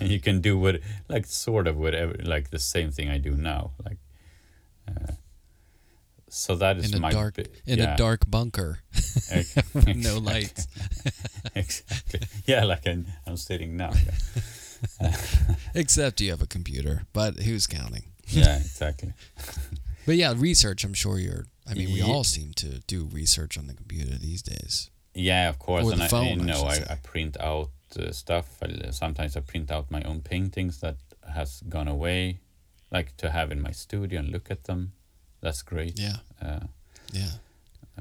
Speaker 3: And you can do what like sort of whatever like the same thing I do now like uh, so that is
Speaker 2: in a
Speaker 3: my
Speaker 2: dark
Speaker 3: bi-
Speaker 2: in
Speaker 3: yeah,
Speaker 2: a dark bunker no lights.
Speaker 3: exactly yeah like I'm, I'm sitting now yeah.
Speaker 2: Except you have a computer, but who's counting?
Speaker 3: yeah exactly
Speaker 2: But yeah, research. I'm sure you're. I mean, we
Speaker 3: Ye-
Speaker 2: all seem to do research on the computer these days.
Speaker 3: Yeah, of course.
Speaker 2: Or
Speaker 3: and
Speaker 2: the
Speaker 3: I,
Speaker 2: phone,
Speaker 3: you
Speaker 2: I
Speaker 3: know,
Speaker 2: should
Speaker 3: I. I print out uh, stuff. I, sometimes I print out my own paintings that has gone away, like to have in my studio and look at them. That's great.
Speaker 2: Yeah,
Speaker 3: Uh,
Speaker 2: yeah.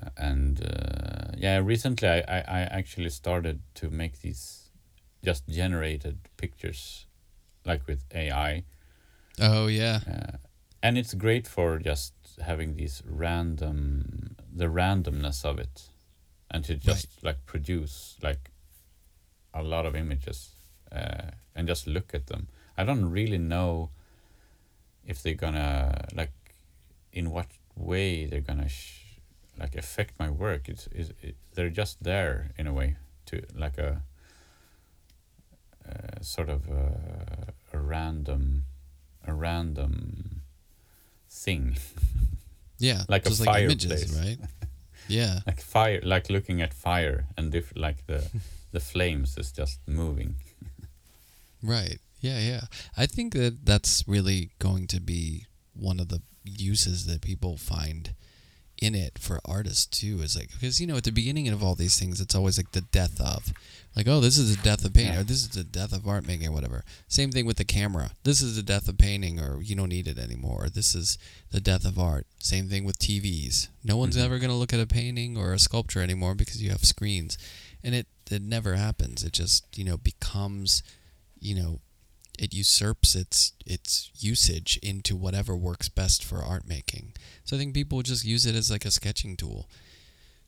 Speaker 3: uh, and uh, yeah, recently I, I, I actually started to make these just generated pictures, like with AI.
Speaker 2: Oh yeah,
Speaker 3: Uh, and it's great for just having these random the randomness of it and to just like produce like a lot of images uh, and just look at them i don't really know if they're gonna like in what way they're gonna sh- like affect my work it's, it, they're just there in a way to like a uh, sort of a, a random a random thing
Speaker 2: yeah.
Speaker 3: Like a
Speaker 2: like
Speaker 3: fireplace.
Speaker 2: right? Yeah,
Speaker 3: like fire like looking at fire and if like the the flames is just moving
Speaker 2: right. Yeah, yeah. I think that that's really going to be one of the uses that people find in it for artists too is like because you know at the beginning of all these things it's always like the death of like oh this is the death of painting or this is the death of art making or whatever. Same thing with the camera. This is the death of painting or you don't need it anymore. Or this is the death of art. Same thing with tvs no one's
Speaker 3: Mhm.
Speaker 2: ever going to look at a painting or a sculpture anymore because you have screens. And it it never happens. It just you know becomes you know it usurps its its usage into whatever works best for art making. So I think people just use it as like a sketching tool.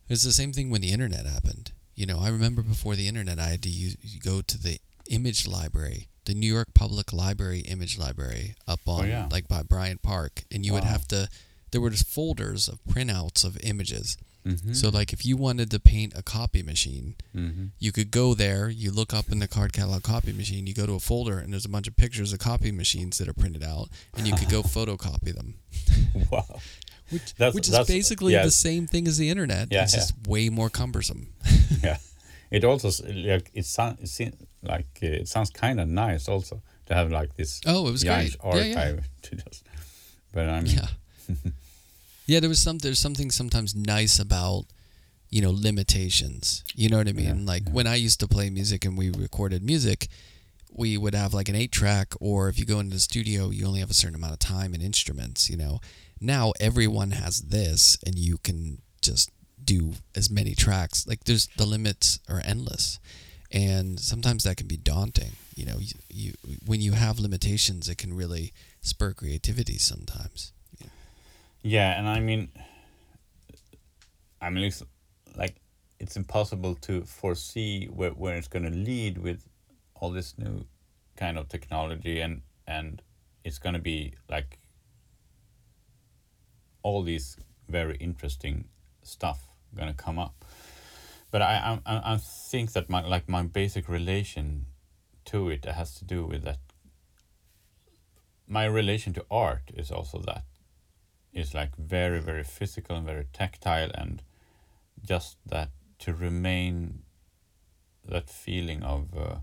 Speaker 2: It's the same thing when the internet happened. You know, I remember before the internet, I had to use, go to the image library, the New York Public Library image library up oh, on
Speaker 3: yeah.
Speaker 2: like by Bryant Park, and you would have to. There were just folders of printouts of images.
Speaker 3: Mm-hmm.
Speaker 2: So like if you wanted to paint a copy machine,
Speaker 3: mm-hmm.
Speaker 2: you could go there, you look up in the card catalog copy machine, you go to a folder, and there's a bunch of pictures of copy machines that are printed out, and you could go photocopy them.
Speaker 3: wow
Speaker 2: Which,
Speaker 3: That's-
Speaker 2: which is
Speaker 3: that's-
Speaker 2: basically
Speaker 3: yeah.
Speaker 2: the same thing as the internet.
Speaker 3: Yeah,
Speaker 2: it's
Speaker 3: yeah.
Speaker 2: just way more cumbersome.
Speaker 3: yeah it also like it sounds it seems like uh, it sounds kind of nice also to have like this
Speaker 2: Oh, it was great. Yeah, yeah.
Speaker 3: archive to just but i mean
Speaker 2: Yeah. Yeah, there was some there's something sometimes nice about you know limitations. You know what I mean?
Speaker 3: Yeah,
Speaker 2: like
Speaker 3: yeah.
Speaker 2: when I used to play music and we recorded music, we would have like an eight track, or if you go into the studio, you only have a certain amount of time and instruments. You know, now everyone has this, and you can just do as many tracks. Like there's the limits are endless, and sometimes that can be daunting. You know, you, you when you have limitations, it can really spur creativity sometimes.
Speaker 3: Yeah, and I mean, I mean, like it's impossible to foresee where where it's going to lead with all this new kind of technology, and and it's going to be like all these very interesting stuff going to come up. But I I I think that my like my basic relation to it has to do with that. My relation to art is also that is like very very physical and very tactile and just that to remain that feeling of uh,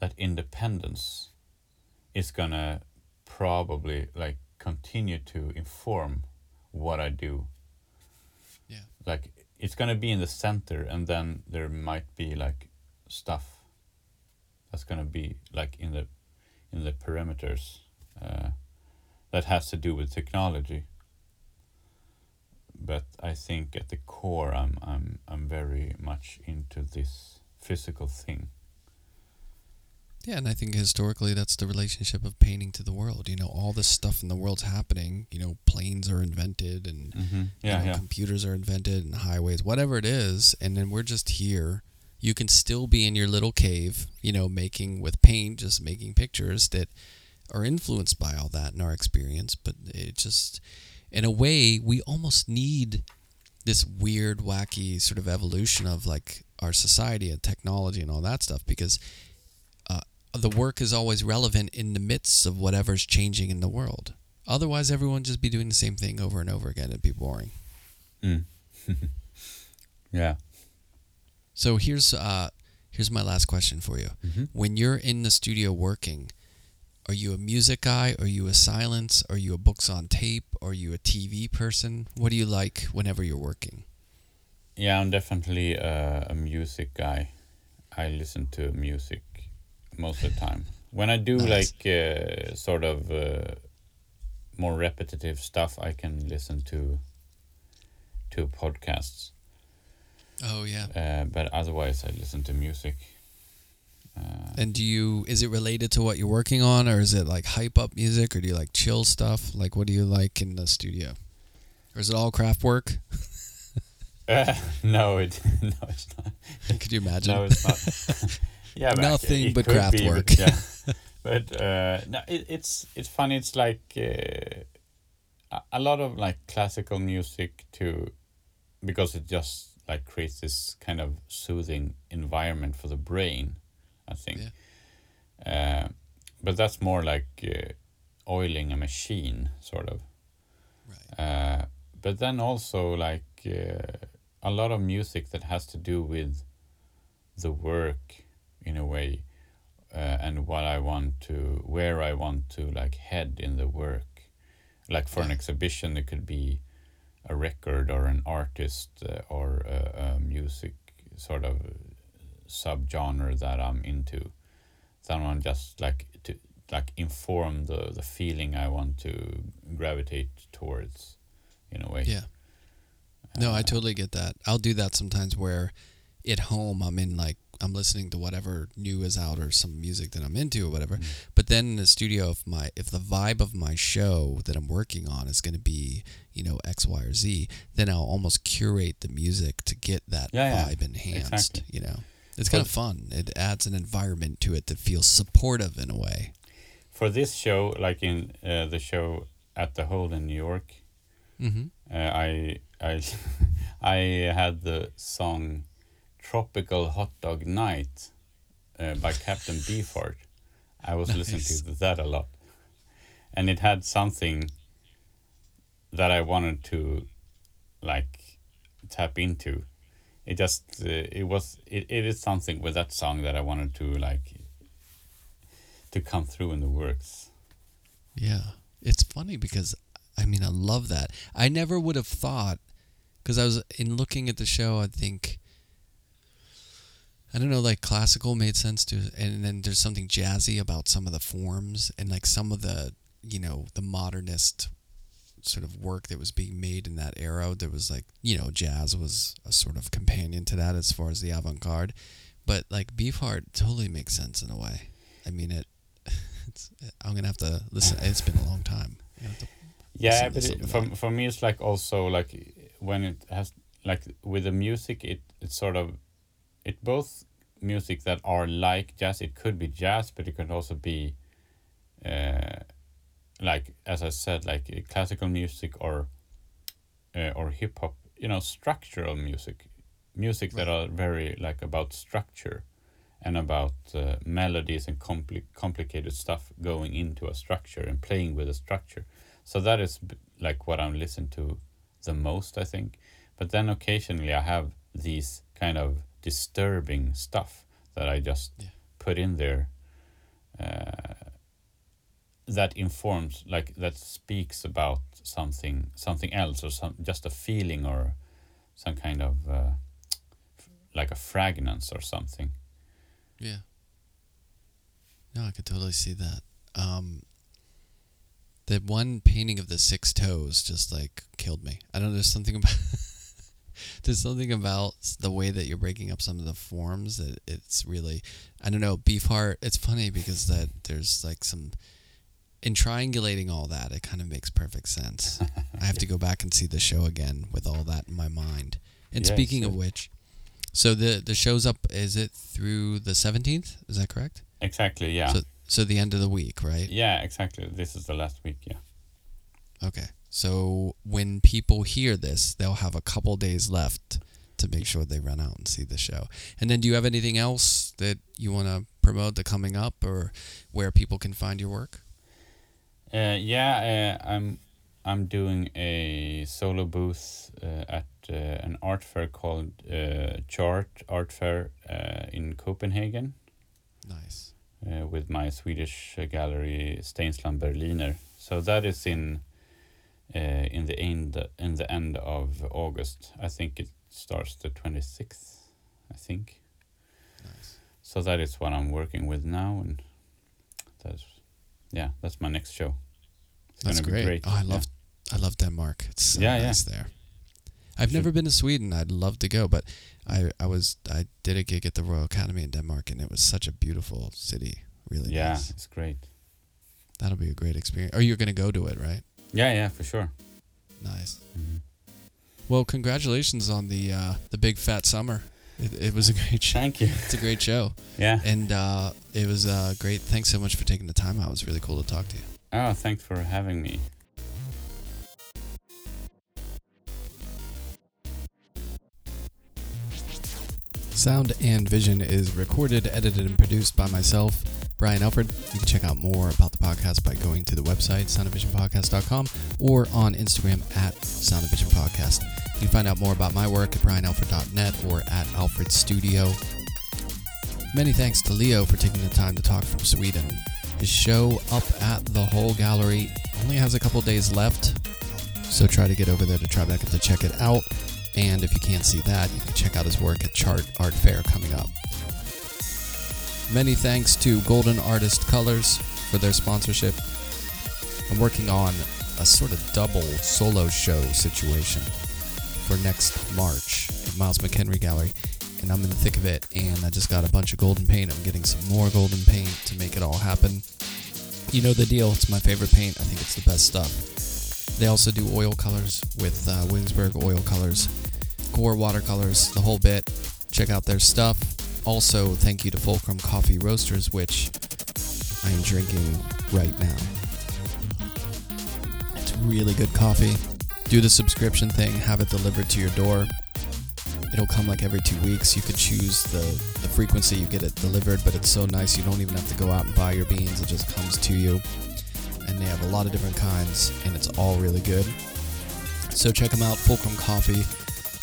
Speaker 3: that independence is gonna probably like continue to inform what I do.
Speaker 2: Yeah.
Speaker 3: Like it's gonna be in the center, and then there might be like stuff that's gonna be like in the in the perimeters uh, that has to do with technology but I think at the core, I'm I'm I'm very much into this physical thing.
Speaker 2: Yeah, and I think historically that's the relationship of painting to the world. You know, all this stuff in the world's happening. You know, planes are invented and
Speaker 3: mm-hmm. yeah,
Speaker 2: you know,
Speaker 3: yeah.
Speaker 2: computers are invented and highways, whatever it is, and then we're just here. You can still be in your little cave, you know, making with paint, just making pictures that are influenced by all that in our experience, but it just in a way, we almost need this weird, wacky sort of evolution of like our society and technology and all that stuff because uh, the work is always relevant in the midst of whatever's changing in the world. Otherwise, everyone just be doing the same thing over and over again. It'd be boring.
Speaker 3: Mm. yeah.
Speaker 2: So here's uh, here's my last question for you.
Speaker 3: Mm-hmm.
Speaker 2: When you're in the studio working, are you a music guy? Are you a silence? Are you a books on tape? Are you a TV person? What do you like whenever you're working?
Speaker 3: Yeah, I'm definitely a, a music guy. I listen to music most of the time. When I do
Speaker 2: Nice.
Speaker 3: like uh, sort of uh, more repetitive stuff, I can listen to to podcasts.
Speaker 2: Oh yeah.
Speaker 3: Uh, but otherwise, I listen to music.
Speaker 2: And do you is it related to what you're working on or is it like hype up music or do you like chill stuff? Like what do you like in the studio? Or is it all Kraftwerk?
Speaker 3: Uh, no, it no, it's not.
Speaker 2: Could you imagine?
Speaker 3: No, it's not. yeah, but
Speaker 2: Nothing
Speaker 3: it
Speaker 2: but craft
Speaker 3: be,
Speaker 2: work.
Speaker 3: But, yeah, but uh, no, it, it's it's funny. It's like uh, a- a lot of like classical music too, because it just like creates this kind of soothing environment for the brain. I think. Uh, but that's more like uh, oiling a machine, sort of.
Speaker 2: Right.
Speaker 3: Uh, but then also like uh, a lot of music that has to do with the work in a way uh, and what I want to where I want to like head in the work like for an exhibition it could be a record or an artist uh, or a, a music sort of subgenre that I'm into someone just like to like inform the the feeling I want to gravitate towards in a way
Speaker 2: Yeah. No, I
Speaker 3: Uh,
Speaker 2: totally get that. I'll do that sometimes where at home I'm in like I'm listening to whatever new is out or some music that I'm into or whatever.
Speaker 3: Mm.
Speaker 2: But then in the studio if my if the vibe of my show that I'm working on is gonna be, you know, X, Y, or Z, then I'll almost curate the music to get that
Speaker 3: Yeah, yeah.
Speaker 2: vibe enhanced.
Speaker 3: Exactly.
Speaker 2: You know. It's
Speaker 3: Well-
Speaker 2: kind of fun. It adds an environment to it that feels supportive in a way.
Speaker 3: for this show like in uh, the show at the Hole in New York
Speaker 2: Mm-hmm.
Speaker 3: uh, I I I had the song "Tropical Hot Dog Night" uh, by Captain Beefheart. I was
Speaker 2: Nice.
Speaker 3: listening to that a lot, and it had something that I wanted to like tap into. It just uh, it was it, it is something with that song that I wanted to like to come through in the works.
Speaker 2: Yeah. It's funny because I mean I love that. I never would have thought because I was in looking at the show I think I don't know, like classical made sense to, and then there's something jazzy about some of the forms and like some of the, you know, the modernist sort of work that was being made in that era. There was like, you know, jazz was a sort of companion to that as far as the avant garde. But like Beefheart totally makes sense in a way. I mean, it. It's, I'm gonna have to listen. It's been a long time. I'm gonna have to
Speaker 3: yeah but it, for, for me it's like also like when it has like with the music it it's sort of it both music that are like jazz it could be jazz but it could also be uh like as i said like uh, classical music or uh, or hip hop you know structural music music that are very like about structure and about uh, melodies and compli- complicated stuff going into a structure and playing with a structure so that is b- like what I'm listening to the most, I think. But then occasionally I have these kind of disturbing stuff that I just
Speaker 2: Yeah.
Speaker 3: put in there. Uh, that informs, like that speaks about something, something else, or some just a feeling, or some kind of uh, like a fragrance or something.
Speaker 2: Yeah. No, I could totally see that. Um, the one painting of the six toes just like killed me. I don't know. There's something about there's something about the way that you're breaking up some of the forms that it's really I don't know. Beefheart. It's funny because that there's like some in triangulating all that. It kind of makes perfect sense. I have to go back and see the show again with all that in my mind. And
Speaker 3: Yeah,
Speaker 2: speaking
Speaker 3: so-
Speaker 2: of which, so the the show's up. Is it through the seventeenth? Is that correct?
Speaker 3: Exactly. Yeah.
Speaker 2: So so the end of the week, right?
Speaker 3: yeah. Exactly. This is the last week. Yeah.
Speaker 2: Okay. So when people hear this, they'll have a couple days left to make sure they run out and see the show. And then, do you have anything else that you want to promote that coming up, or where people can find your work?
Speaker 3: Uh, yeah, uh, I'm I'm doing a solo booth uh, at uh, an art fair called uh, Chart Art Fair uh, in Copenhagen
Speaker 2: Nice.
Speaker 3: uh, with my Swedish gallery Steinsland Berliner. So that is in uh, in the end in the end of August. I think it starts the twenty sixth. I think.
Speaker 2: Nice.
Speaker 3: So that is what I'm working with now, and that's yeah, that's my next show. It's
Speaker 2: That's
Speaker 3: gonna
Speaker 2: great. Oh, I
Speaker 3: yeah.
Speaker 2: love I love Denmark. It's so
Speaker 3: Yeah, yeah.
Speaker 2: nice there. I've
Speaker 3: Should-
Speaker 2: never been to Sweden. I'd love to go, but I I was I did a gig at the Royal Academy in Denmark, and it was such a beautiful city. Really
Speaker 3: Yeah,
Speaker 2: nice.
Speaker 3: it's great.
Speaker 2: That'll be a great experience. Or you're going to go to it, right?
Speaker 3: Yeah, yeah, for sure.
Speaker 2: Nice.
Speaker 3: Mhm.
Speaker 2: Well, congratulations on the uh, the big fat summer. It, it was a great show.
Speaker 3: Thank you.
Speaker 2: It's a great show,
Speaker 3: Yeah.
Speaker 2: and uh, it was uh, great. Thanks so much for taking the time out. It was really cool to talk to you.
Speaker 3: Oh, thanks for having me.
Speaker 2: Sound and Vision is recorded, edited, and produced by myself, Brian Alfred. You can check out more about the podcast by going to the website, soundandvisionpodcast.com, or on Instagram at Sound and Vision Podcast. You can find out more about my work at brianalfred.net or at Alfred Studio. Many thanks to Leo for taking the time to talk from Sweden. Show up at the Hole Gallery only has a couple days left, so try to get over there to Tribeca to check it out. And if you can't see that, you can check out his work at Chart Art Fair coming up. Many thanks to Golden Artist Colors for their sponsorship. I'm working on a sort of double solo show situation for next March at Miles McEnery Gallery, and I'm in the thick of it. And I just got a bunch of golden paint. I'm getting some more golden paint to make it all happen. You know the deal. It's my favorite paint. I think it's the best stuff. They also do oil colors with uh, Williamsburg Oil Colors, QoR Watercolors, the whole bit. Check out their stuff. Also, thank you to Fulcrum Coffee Roasters, which I am drinking right now. It's really good coffee. Do the subscription thing, have it delivered to your door. It'll come like every two weeks. You could choose the, the frequency you get it delivered, but it's so nice you don't even have to go out and buy your beans. It just comes to you. And they have a lot of different kinds, and it's all really good. So check them out, Fulcrum Coffee.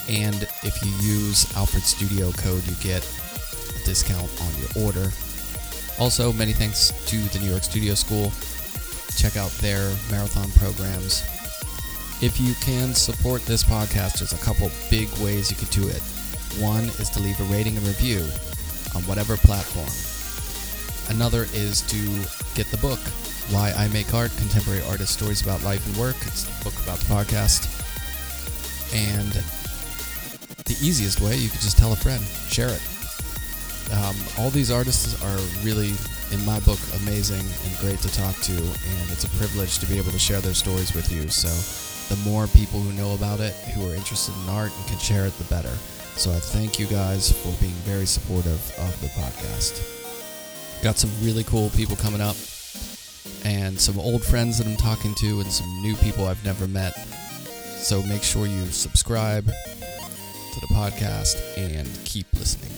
Speaker 2: And if you use Alfred Studio code, you get a discount on your order. Also, many thanks to the New York Studio School. Check out their marathon programs. If you can support this podcast, there's a couple big ways you could do it. One is to leave a rating and review on whatever platform. Another is to get the book, Why I Make Art Contemporary Artist Stories About Life and Work. It's a book about the podcast. And the easiest way, you could just tell a friend, share it. Um, all these artists are really, in my book, amazing and great to talk to, and it's a privilege to be able to share their stories with you. So, the more people who know about it, who are interested in art and can share it, the better. So, I thank you guys for being very supportive of the podcast. Got some really cool people coming up, and some old friends that I'm talking to, and some new people I've never met. So, make sure you subscribe to the podcast and keep listening.